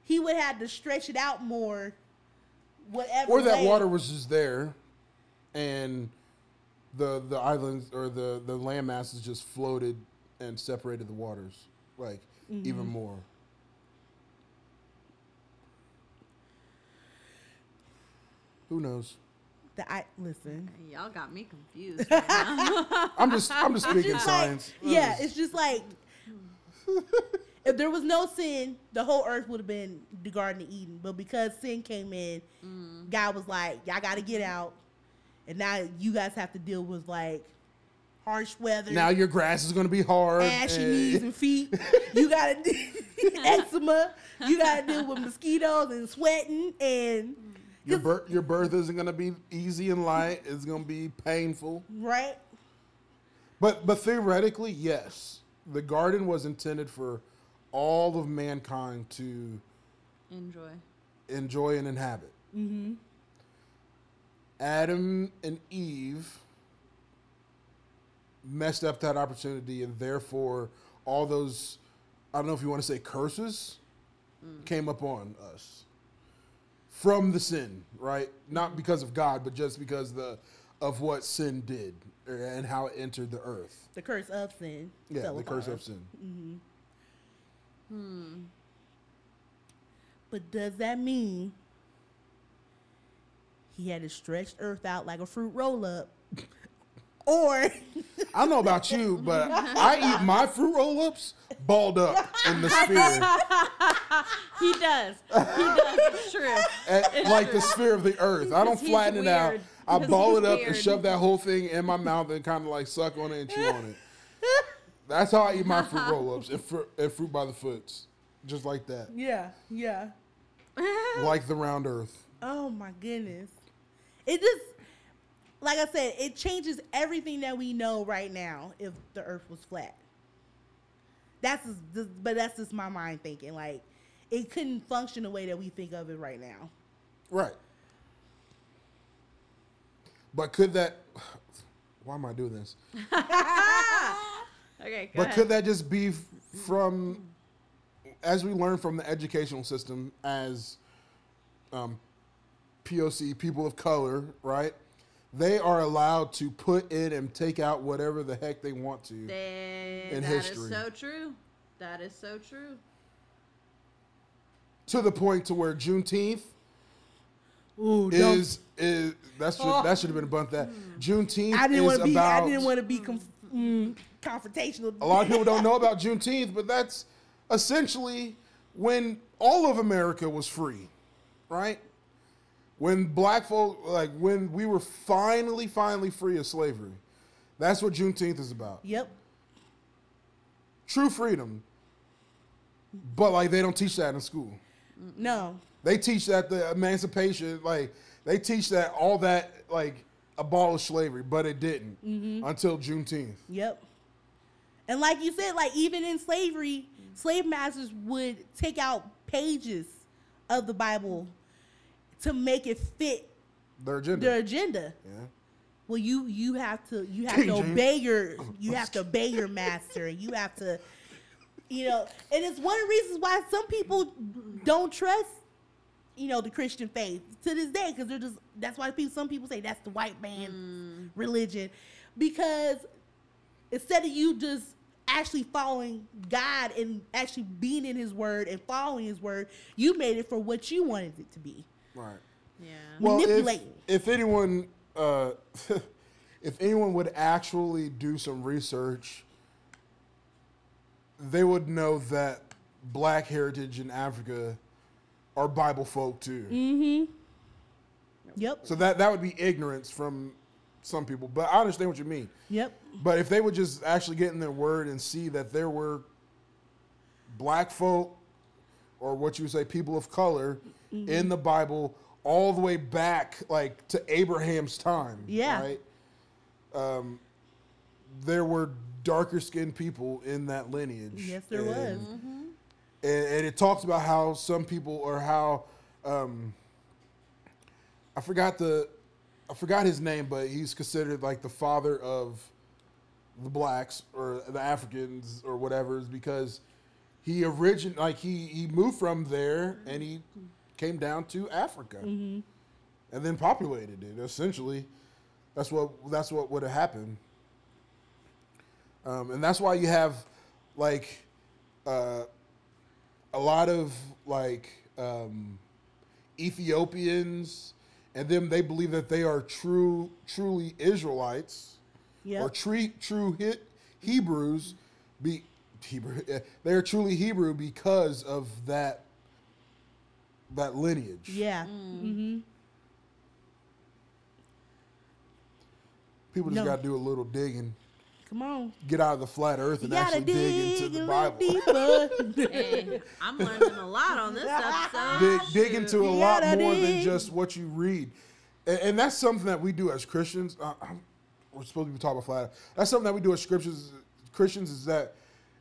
he would have to stretch it out more. Whatever. Or that way. water was just there, and the the islands or the the land masses just floated and separated the waters like Mm-hmm. even more. Who knows? The I listen. Y'all got me confused. Right now. I'm just I'm just speaking just like- science. yeah, it's just like if there was no sin, the whole earth would have been the Garden of Eden. But because sin came in, God was like, "Y'all got to get out," and now you guys have to deal with like harsh weather, now your grass is gonna be hard. ashy and- knees and feet. you got to eczema. You got to deal with mosquitoes and sweating and your birth your birth isn't gonna be easy and light. It's gonna be painful. right. But but theoretically, yes, the garden was intended for all of mankind to Enjoy. enjoy and inhabit. Mm-hmm. Adam and Eve messed up that opportunity, and therefore, all those I don't know if you want to say curses mm. came upon us from the sin, right? Not because of God, but just because the of what sin did er, and how it entered the earth. The curse of sin. Yeah, the curse of sin. Mm-hmm. Hmm. But does that mean he had to stretch Earth out like a fruit roll up? or I know about you, but I eat my fruit roll ups balled up in the sphere, He does. He does. It's true. at, like the sphere of the earth. I don't Because he's flatten it out. I ball it up and shove that whole thing in my mouth and kind of like suck on it and chew on it. That's how I eat my fruit roll-ups and, fr- and fruit by the foots, just like that, Yeah, yeah. like the round earth. Oh my goodness. It just like I said, it changes everything that we know right now if the earth was flat. That's just, this- but that's just my mind thinking. Like it couldn't function the way that we think of it right now. Right. But could that? Why am I doing this? Okay, go But ahead. could that just be f- from, as we learn from the educational system as um, POC, people of color, right? They are allowed to put in and take out whatever the heck they want to. They- in that is history. so true. That is so true. to the point to where Juneteenth Ooh, is is that should that should have been a bunt that Juneteenth I didn't is want to be. about. I didn't want to be conf- mm, confrontational. a lot of people don't know about Juneteenth, but that's essentially when all of America was free, right? When black folk, like when we were finally, finally free of slavery. That's what Juneteenth is about. Yep. True freedom. But like they don't teach that in school. No. They teach that the emancipation, like they teach that all that like abolished slavery, but it didn't mm-hmm. until Juneteenth. Yep. And like you said, like even in slavery, slave masters would take out pages of the Bible to make it fit Their agenda. their agenda. yeah. Well, you you have to you have King to James. obey your you have to obey your master. You have to, you know, and it's one of the reasons why some people don't trust, you know, the Christian faith to this day because they're just that's why people some people say that's the white man's mm. religion because instead of you just actually following God and actually being in His Word and following His Word, you made it for what you wanted it to be. Right. Yeah. Well, if, Manipulating. if anyone, uh, if anyone would actually do some research, they would know that black heritage in Africa are Bible folk too. Mm-hmm. Yep. So that that would be ignorance from some people, but I understand what you mean. Yep. But if they would just actually get in their word and see that there were black folk, or what you would say, people of color, Mm-hmm. in the Bible, all the way back like to Abraham's time. Yeah. Right. Um, there were darker skinned people in that lineage. Yes, there And- was. and, and it talks about how some people or how um, I forgot the I forgot his name, but he's considered like the father of the blacks or the Africans or whatever, is because he origin like he he moved from there and he came down to Africa and then populated it. Essentially, that's what that's what would have happened. Um, and that's why you have like uh, a lot of like um, Ethiopians, and them they believe that they are true, truly Israelites Yep. or true true hit Hebrews. Be Hebrew, they are truly Hebrew because of that that lineage. Yeah. Mm-hmm. People just No. got to do a little digging, Come on. get out of the flat Earth, and actually dig, into the Bible. Hey, I'm learning a lot on this episode. dig, dig into a lot gotta more than just what you read, and, and that's something that we do as Christians. Uh, I'm, we're supposed to be talking about flat. Earth. That's something that we do as scriptures. Christians is that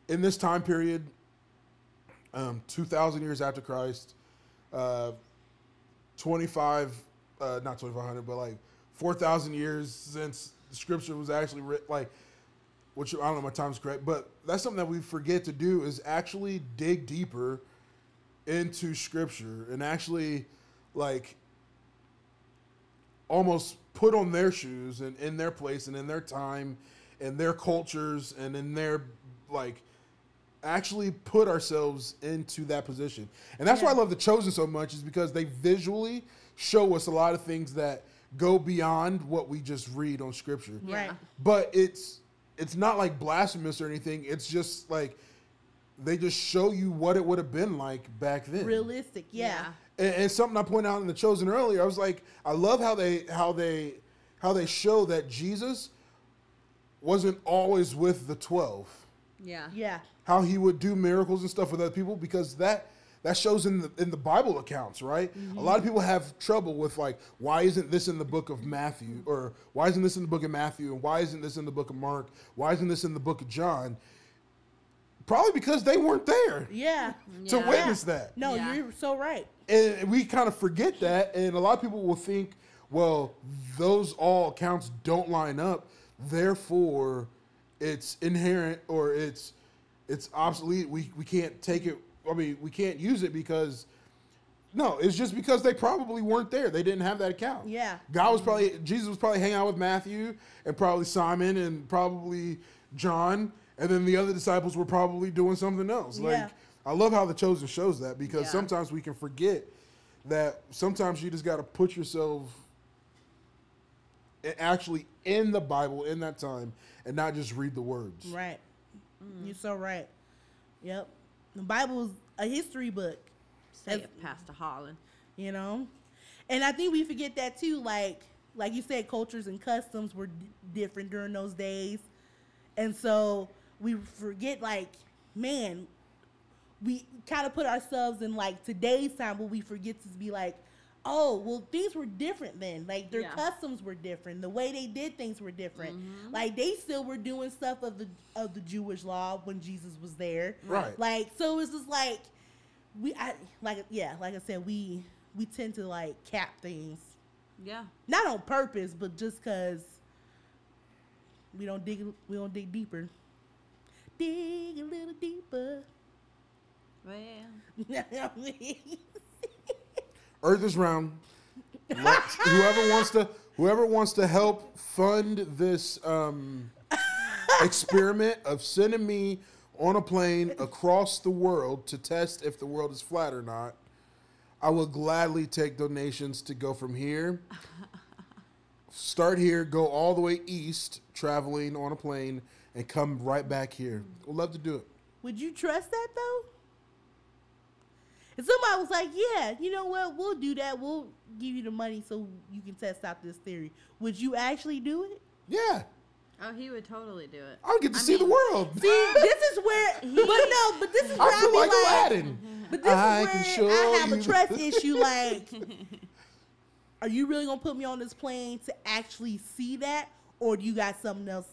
in this time period, um, two thousand years after Christ, uh, twenty five, uh, not twenty five hundred, but like four thousand years since the scripture was actually written. Like, which I don't know my time's correct, but that's something that we forget to do is actually dig deeper into scripture and actually like almost put on their shoes and in their place and in their time and their cultures and in their like actually put ourselves into that position. And that's why I love the chosen so much is because they visually show us a lot of things that go beyond what we just read on scripture Right. but it's it's not like blasphemous or anything. It's just like they just show you what it would have been like back then. Realistic. Yeah. And, and something I pointed out in the chosen earlier, I was like, I love how they how they how they show that Jesus wasn't always with the twelve. Yeah. Yeah. How he would do miracles and stuff with other people because that that shows in the in the Bible accounts, right? A lot of people have trouble with like why isn't this in the book of Matthew or why isn't this in the book of Matthew and why isn't this in the book of Mark? Why isn't this in the book of John? Probably because they weren't there Yeah. to Yeah. witness that. No, Yeah. you're so right. And we kind of forget that and a lot of people will think, well, those all accounts don't line up, therefore it's inherent or it's it's obsolete. We we can't take it. I mean, we can't use it because no, it's just because they probably weren't there. They didn't have that account. Yeah. God was probably Jesus was probably hanging out with Matthew and probably Simon and probably John, and then the other disciples were probably doing something else. Like Yeah. I love how the chosen shows that because Yeah. sometimes we can forget that sometimes you just got to put yourself actually in the Bible in that time and not just read the words. Right. You're so right. Yep. The Bible's a history book, Say it, Pastor Holland. you know? And I think we forget that too. Like, like you said, cultures and customs were d- different during those days. And so we forget, like, man, we kind of put ourselves in like today's time, but we forget to be like, oh, well, things were different then. Like their Yeah. customs were different. The way they did things were different. Mm-hmm. Like they still were doing stuff of the of the Jewish law when Jesus was there. Right. Like so, it's just like we, I like yeah, like I said, we we tend to like cap things Yeah. not on purpose, but just cause we don't dig we don't dig deeper. Dig a little deeper. Well, You know what I mean? Earth is round. Whoever wants to whoever wants to help fund this um, experiment of sending me on a plane across the world to test if the world is flat or not, I will gladly take donations to go from here. Start here, go all the way east, traveling on a plane, and come right back here. Would love to do it. Would you trust that though? If somebody was like, "Yeah, you know what? We'll do that. We'll give you the money so you can test out this theory." Would you actually do it? Yeah, oh, he would totally do it. I get to I see the world. See, this is where, but no, but this is where I I, feel be like like, Aladdin. But this I is can where show I have you. a trust issue. Like, are you really gonna put me on this plane to actually see that, or do you got something else?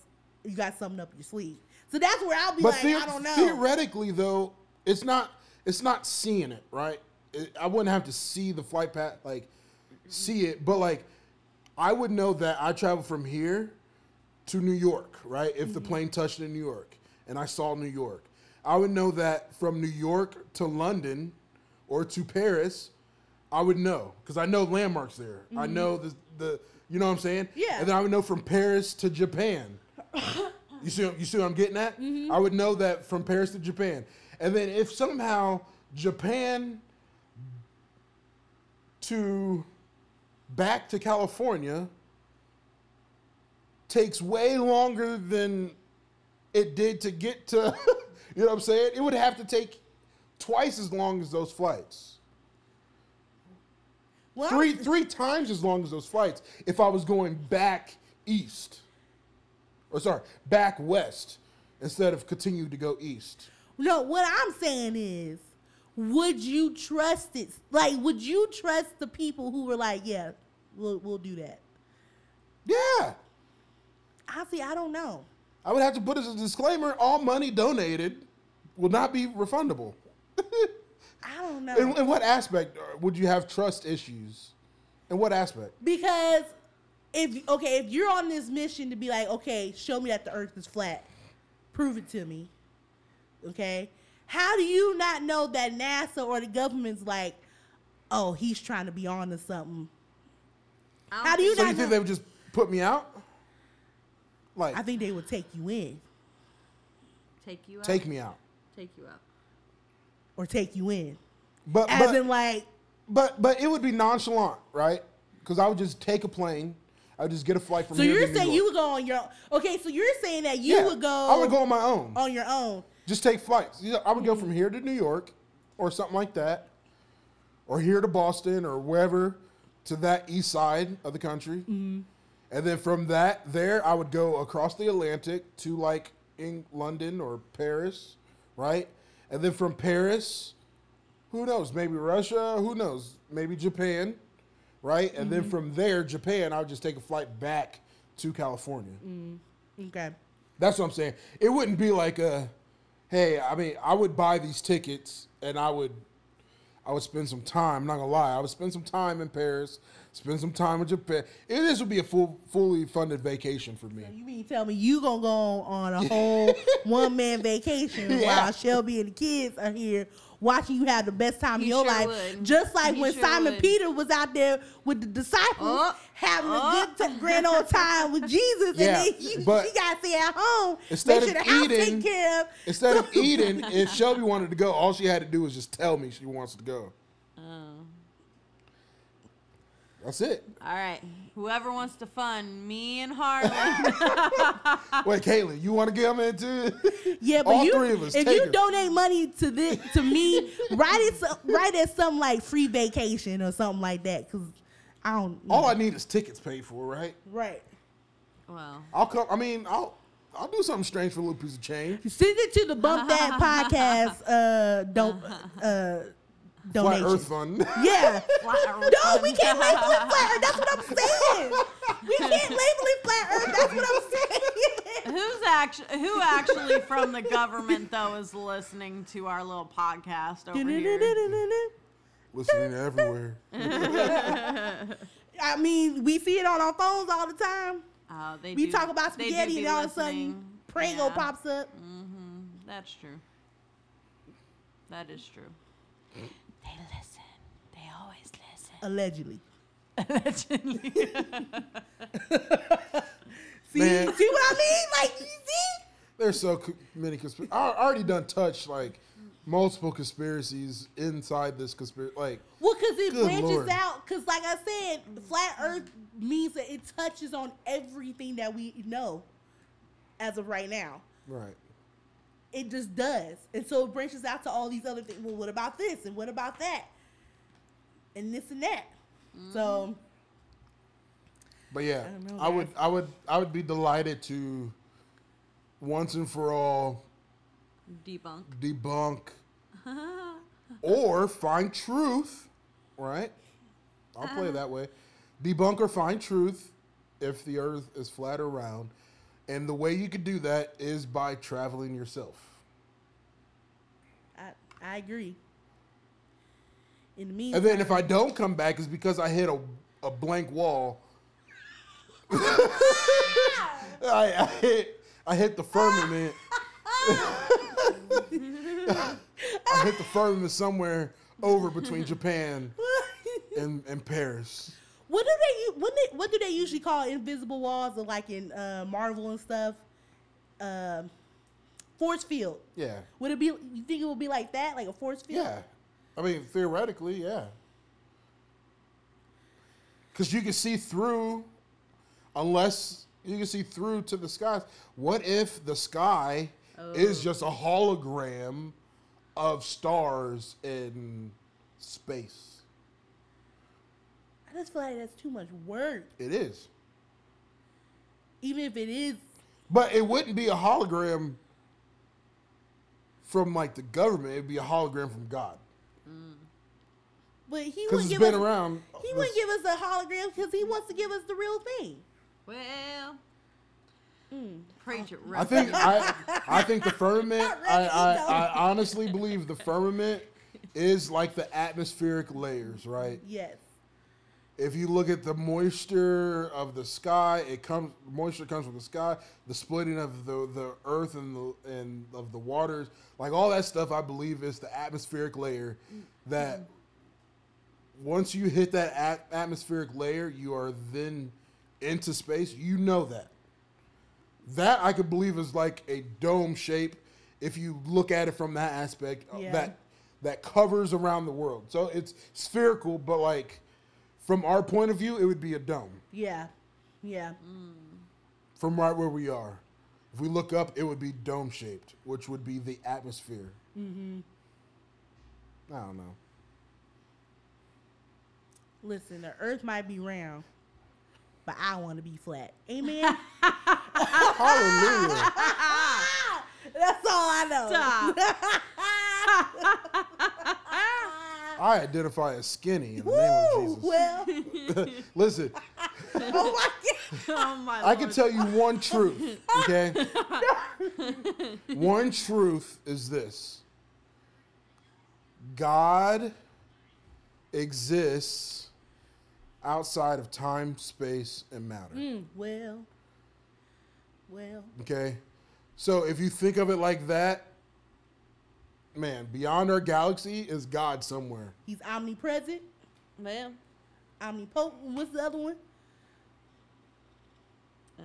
You got something up your sleeve. So that's where I'll be But like, the- I don't know. theoretically, though, it's not it's not seeing it, right? It, I wouldn't have to see the flight path, like see it, but like I would know that I traveled from here to New York, right? If the mm-hmm. plane touched in New York and I saw New York, I would know that from New York to London or to Paris, I would know because I know landmarks there. I mm-hmm. know the the you know what I'm saying? Yeah. And then I would know from Paris to Japan. You see, you see what I'm getting at? Mm-hmm. I would know that from Paris to Japan, and then if somehow Japan to back to California takes way longer than it did to get to, you know what I'm saying? It would have to take twice as long as those flights. well, Three three times as long as those flights if I was going back east. Or sorry, back west instead of continue to go east. No, what I'm saying is, would you trust it? Like, would you trust the people who were like, "Yeah, we'll we'll do that"? Yeah. Honestly, I don't know. I would have to put as a disclaimer all money donated will not be refundable. I don't know in, in what aspect uh, would you have trust issues? In what aspect? because if okay, if you're on this mission to be like, okay, show me that the Earth is flat, prove it to me. Okay, how do you not know that NASA or the government's like, oh, he's trying to be on to something? How do you So not you think know- they would just put me out? Like, I think they would take you in take you out? take me out. Take you out. or take you in, But as but, in like, but but it would be nonchalant, right? Because I would just take a plane. I would just get a flight from so here you're to New saying York. you would go on your okay? So you're saying that you Yeah, would go? I would go on my own. on your own. Just take flights. I would go from here to New York, or something like that, or here to Boston, or wherever to that east side of the country, Mm-hmm. and then from that there, I would go across the Atlantic to like in London or Paris, right? And then from Paris, who knows? Maybe Russia. Who knows? Maybe Japan, right? And then from there, Japan, I would just take a flight back to California. Okay. That's what I'm saying. It wouldn't be like a, hey, I mean, I would buy these tickets and I would, I would spend some time. I'm not gonna lie, I would spend some time in Paris, spend some time in Japan. It, this would be a full, fully funded vacation for me. You mean tell me you gonna go on a whole one man vacation Yeah. while Shelby and the kids are here watching you have the best time He of your sure life, would. just like He when sure Simon would. Peter was out there with the disciples Oh, having oh. a uh. good time, grand old time with Jesus, Yeah, and then you, but she got to stay at home, instead make sure of the house eating- taken care of. Instead of eating, if Shelby wanted to go, all she had to do was just tell me she wants to go. Oh. That's it. All right. Whoever wants to fund me and Harlan. Wait, Caitlin, you want to get in too? Yeah, but All you, three of us, if you her. donate money to this to me, write it write it something like free vacation or something like that, because I don't. all I need is tickets paid for, right? right. well, I'll come. I mean, I'll I'll do something strange for a little piece of change. Send it to the Bump That Podcast. Uh, don't uh, Flat donation. Earth Fund. Yeah. Flat Earth No, we can't label it flat Earth. That's what I'm saying. We can't label it flat Earth. That's what I'm saying. who's actually who actually from the government though is listening to our little podcast over here? Listening everywhere. I mean, we see it on our phones all the time. Oh, they We do- talk about spaghetti, and all of a sudden, Prego Yeah, pops up. Mm-hmm. That's true. That is true. They listen. They always listen. Allegedly. Allegedly. See, Man. see what I mean? Like, you see? There's so co- many conspiracies. I already done touched like multiple conspiracies inside this conspiracy. Like, Well, because it branches Lord. out. Because, like I said, flat Earth means that it touches on everything that we know as of right now. right. It just does. And so it branches out to all these other things. Well, what about this? And what about that? And this and that. So, But yeah, I know, I would. I would, I would be delighted to once and for all Debunk. debunk or find truth. Right? I'll play it uh-huh. that way. Debunk or find truth if the Earth is flat or round, and the way you could do that is by traveling yourself. I, I agree. In the meantime, And then if I don't come back, it's because I hit a, a blank wall. I, I hit I hit the firmament. I hit the firmament somewhere over between Japan and, and Paris. What do they what they what do they usually call invisible walls or like in uh, Marvel and stuff? Um, force field. Yeah. Would it be? You think it would be like that, like a force field? Yeah. I mean, theoretically, yeah. Because you can see through, unless you can see through to the skies. What if the sky is just a hologram of stars in space? I just feel like that's too much work. It is. Even if it is, But it wouldn't be a hologram from like the government. It'd be a hologram from God. but he Because wouldn't it's give been us. around. He wouldn't give us a hologram because he wants to give us the real thing. Well, Mm. preach it, I think I, I think the firmament. Not I, I, though. I honestly believe the firmament is like the atmospheric layers, right? Yes. If you look at the moisture of the sky, it comes moisture comes from the sky. The splitting of the, the earth and the and of the waters, like all that stuff, I believe is the atmospheric layer. That once you hit that at- atmospheric layer, you are then into space. You know that. That I could believe is like a dome shape if you look at it from that aspect uh, Yeah. that that covers around the world. So it's spherical, but like from our point of view, it would be a dome. Yeah. Yeah. From right where we are. If we look up, it would be dome shaped, which would be the atmosphere. Mm-hmm. I don't know. Listen, the Earth might be round, but I want to be flat. Amen. Hallelujah. That's all I know. I identify as skinny in the name of Well, Listen, oh my god. oh my I can tell you one truth, okay? one truth is this God exists outside of time, space, and matter. Mm, well, well. Okay? So if you think of it like that, man, beyond our galaxy is God somewhere. He's omnipresent, Well, omnipotent. What's the other one?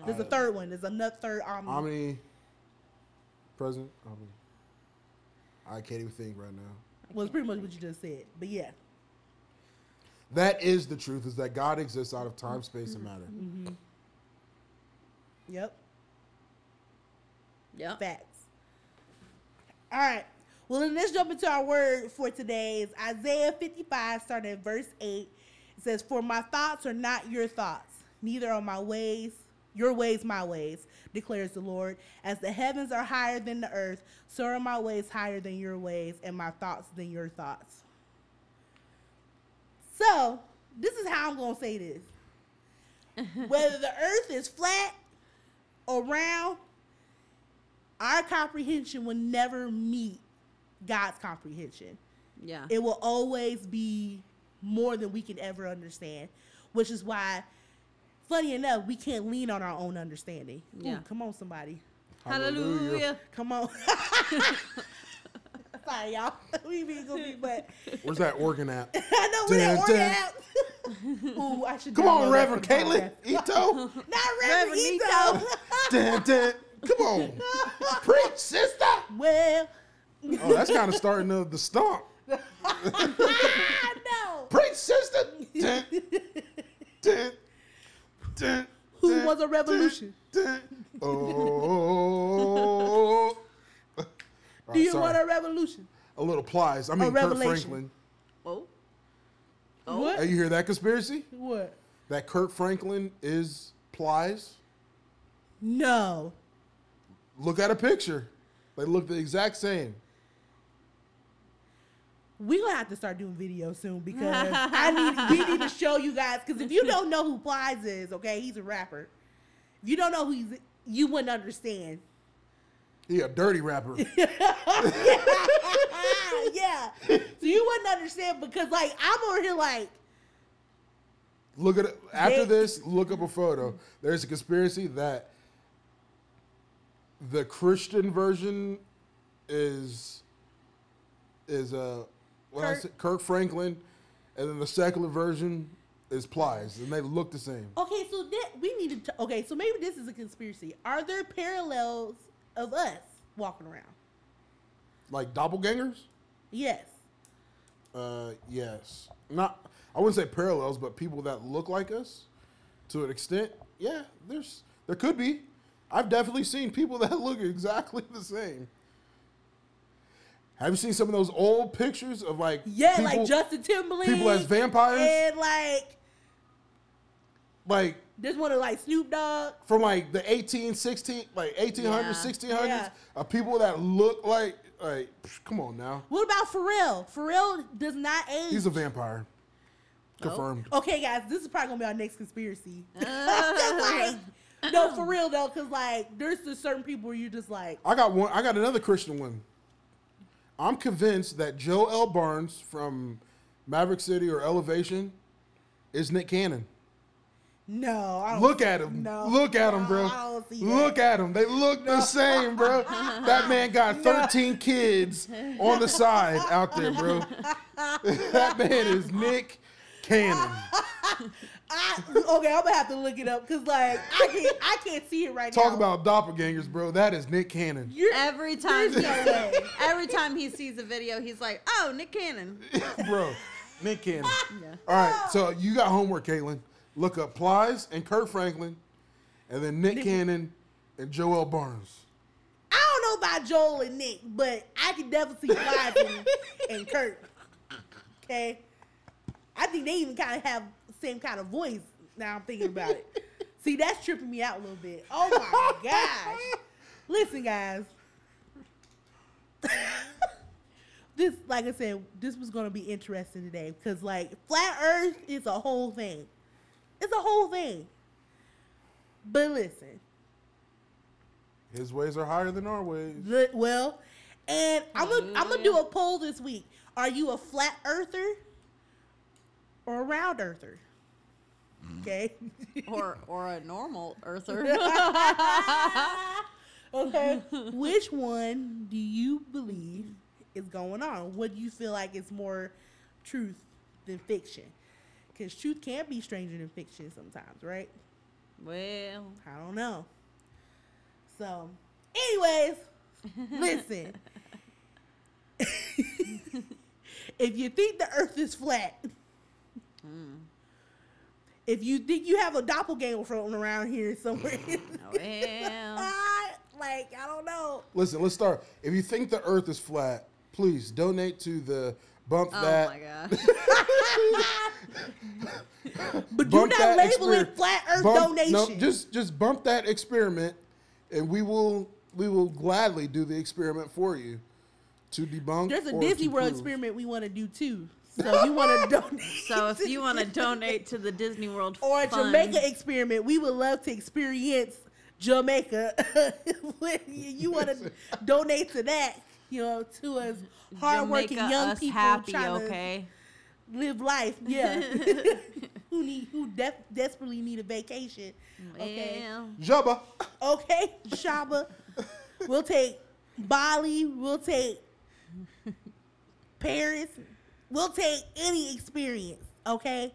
There's a Uh, third one. There's another third omni. Omni, present, omni. I can't even think right now. well, it's pretty much what you just said. But yeah. That is the truth: is that God exists out of time, space, and matter. Mm-hmm. Yep. yep. Facts. All right. Well, then let's jump into our word for today. Is Isaiah 55, starting at verse 8. It says, For my thoughts are not your thoughts, neither are my ways, your ways my ways, declares the Lord. As the heavens are higher than the earth, so are my ways higher than your ways, and my thoughts than your thoughts. So, this is how I'm going to say this. Whether the earth is flat or round, our comprehension will never meet God's comprehension. Yeah. It will always be more than we can ever understand, which is why, funny enough, we can't lean on our own understanding. Ooh, Yeah. come on, somebody. Hallelujah. Come on. Sorry, y'all. we be goofy, but Where's that organ at? I know we Dun, that organ dun. out. Ooh, I should Come on, Reverend Caitlin. Ito. Not Reverend Reverend Ito. Ito. dun, dun. Come on. Preach, sister. well, Oh, that's kind of starting the, the stomp. I know. Preach, sister. Dun, dun, dun, Who dun, was a revolution? dun, dun. Oh. All Do you sorry. want a revolution? a little plies? I mean, Kirk revelation. Franklin. Oh. oh. What? Hey, you hear that conspiracy? What? That Kirk Franklin is plies? No. Look at a picture. They look the exact same. We gonna have to start doing videos soon because I need we need to show you guys because if you don't know who Plies is, okay, he's a rapper. If you don't know who he's, you wouldn't understand. He a dirty rapper. yeah, so you wouldn't understand because like I'm over here like Look at it. After They- this, look up a photo. There's a conspiracy that the Christian version is is what I Kirk. said, Kirk Franklin, and then the secular version is Plies, and they look the same. okay, so that we need to okay, so maybe this is a conspiracy. Are there parallels of us walking around? Like doppelgangers? Yes. Uh, yes. Not. I wouldn't say parallels, but people that look like us, to an extent. Yeah, there's there could be. I've definitely seen people that look exactly the same. Have you seen some of those old pictures of like Yeah, people, like Justin Timberlake. people as vampires? And like like there's one of like Snoop Dogg. from like the 18, 16, like 1800s, Yeah. 1600s, Yeah. of people that look like like psh, come on now. What about Pharrell? Pharrell does not age. He's a vampire. Oh, Confirmed. okay, guys, this is probably gonna be our next conspiracy. Just like, no, for real though, because like there's just certain people where you just like, I got one. I got another Christian one. I'm convinced that Joe L. Barnes from Maverick City or Elevation is Nick Cannon. no, I don't Look at him. No, Look at him, bro. No, I don't see that. Look at him. They look the same, bro. That man got 13 kids on the side out there, bro. that man is Nick Cannon. I, okay, I'm gonna have to look it up because like I can't, I can't see it right now. Talk about doppelgangers, bro. That is Nick Cannon. You're, Every time, There's no every time he sees a video, he's like, "Oh, Nick Cannon." bro, Nick Cannon. Yeah. All right, so you got homework, Caitlin. Look up Plies and Kirk Franklin, and then Nick Cannon and Joel Barnes. I don't know about Joel and Nick, but I can definitely see Clyde and, and Kirk. Okay, I think they even kind of have the same kind of voice. Now I'm thinking about it. See, that's tripping me out a little bit. Oh my gosh. Listen, guys. this, like I said, this was gonna be interesting today because, like, flat Earth is a whole thing. It's a whole thing. But listen, His ways are higher than our ways. Good- Well, and I'm gonna I'm gonna do a mm-hmm. poll this week. Are you a flat earther or a round earther? Okay. or or a normal earther. okay. Which one do you believe is going on? What do you feel like is more truth than fiction? Because truth can be stranger than fiction sometimes, right? well, I don't know. So, anyways, listen. if you think the earth is flat, mm. If you think you have a doppelganger floating around here somewhere, oh, well. like, I don't know. Listen, let's start. If you think the Earth is flat, please donate to the bump that. Oh that. my god. But do bump not that label exper- it flat earth bump- donation. No, just just bump that experiment, and we will we will gladly do the experiment for you to debunk. There's a or Disney to World prove. experiment we want to do too. So you want to donate. So if you want to donate to the Disney World or a Fund, Jamaica experiment. We would love to experience Jamaica. You want to donate to that, you know, to us hardworking Jamaica young us people happy, trying okay? to live life. Yeah, who need who def- desperately need a vacation. Okay, Well, Jabba. okay, Shaba. We'll take Bali. We'll take Paris. We'll take any experience. Okay.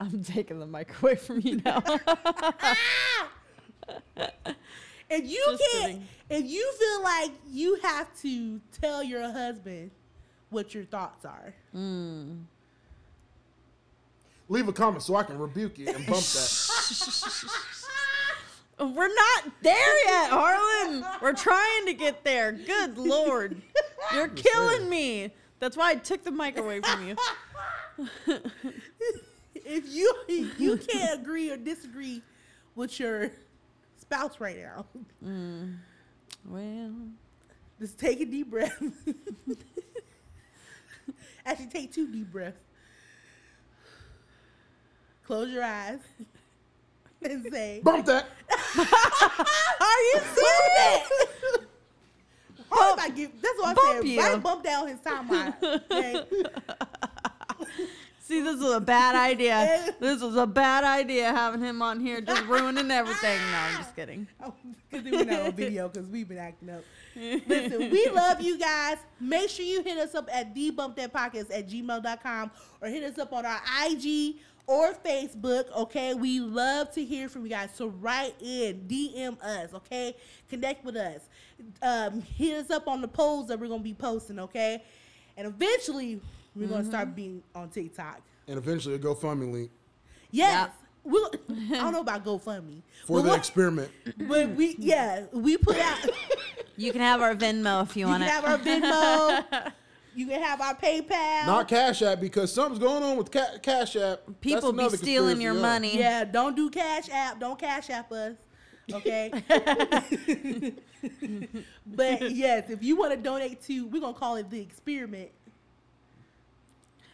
I'm taking the mic away from you now. Ah! If you Just can't, kidding. if you feel like you have to tell your husband what your thoughts are, hmm. Leave a comment so I can rebuke you and bump that. We're not there yet, Harlan. We're trying to get there. Good lord. You're killing me. That's why I took the mic away from you. if you you can't agree or disagree with your spouse right now, mm. Well, just take a deep breath. Actually, take two deep breaths. Close your eyes and say, bump that. "Are you serious?" How did I give? That's what I said. you. Right, bump down his timeline. Okay? see, this was a bad idea. This was a bad idea having him on here, just ruining everything. No, I'm just kidding. Because we're not on video because we've been acting up. Listen, we love you guys. Make sure you hit us up at thebumpthatpodcast at gmail.com or hit us up on our IG or Facebook, okay? We love to hear from you guys. So write in, DM us, okay? Connect with us. Um, hit us up on the polls that we're going to be posting, okay? And eventually, we're going to start being on TikTok. And eventually a GoFundMe link Yes. We'll, I don't know about GoFundMe. for but the what- experiment. but we, yeah, we put out. You can have our Venmo if you You want can it. have our Venmo. you can have our PayPal. Not Cash App because something's going on with ca- Cash App. People be stealing your yeah. money. yeah, don't do Cash App. Don't Cash App us. Okay. but yes, if you want to donate to, we're gonna call it the experiment.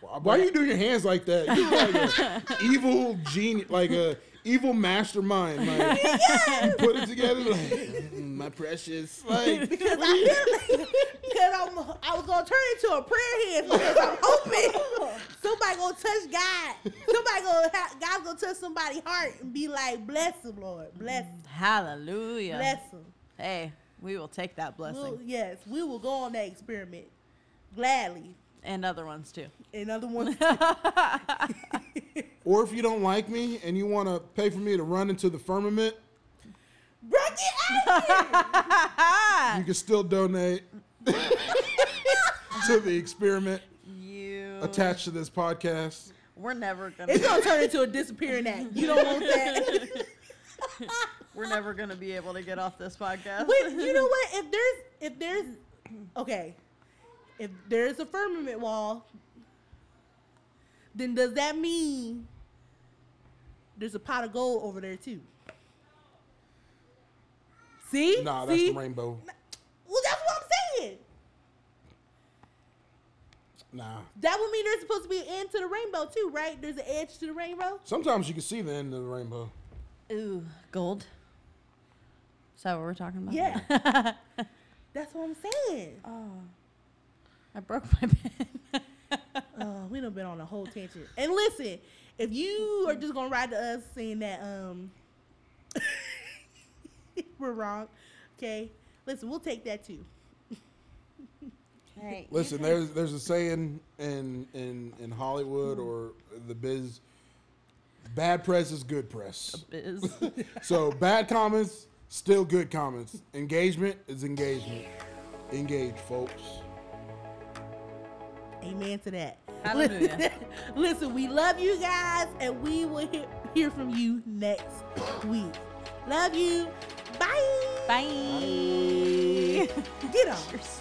Why are you doing your hands like that? You're like a evil genius, like a evil mastermind. Like you put it together, like "Mm, my precious. Like Because I feel because I'm I was gonna turn into a prayer hand because I'm hoping somebody gonna touch God. Somebody gonna ha- God's gonna touch somebody's heart and be like, bless him, Lord, bless, him, Hallelujah. bless him. Hey, we will take that blessing. We'll, yes, we will go on that experiment gladly. and other ones too. Another one. Or if you don't like me and you want to pay for me to run into the firmament, Bro, get out of here! you can still donate to the experiment You. attached to this podcast. We're never gonna. It's gonna turn into a disappearing act. You don't want that. we're never gonna be able to get off this podcast. Wait, you know what? If there's if there's okay, if there's a firmament wall, then does that mean there's a pot of gold over there too? See? Nah, that's See? the rainbow. Well, that's what I'm saying. Nah. That would mean there's supposed to be an end to the rainbow too, right? There's an edge to the rainbow. Sometimes you can see the end of the rainbow. Ooh, gold. Is that what we're talking about? Yeah. That's what I'm saying. oh, I broke my pen. Oh, we done been on a whole tangent. And listen, if you are just gonna ride to us saying that um we're wrong, okay? Listen, we'll take that too. hey, Listen, there's there's a saying in in in Hollywood or the biz. Bad press is good press. biz. So bad comments, still good comments. Engagement is engagement. Engage, folks. Amen to that. Hallelujah. Listen, we love you guys, and we will hear, hear from you next week. Love you. Bye. Bye. Get on. Cheers.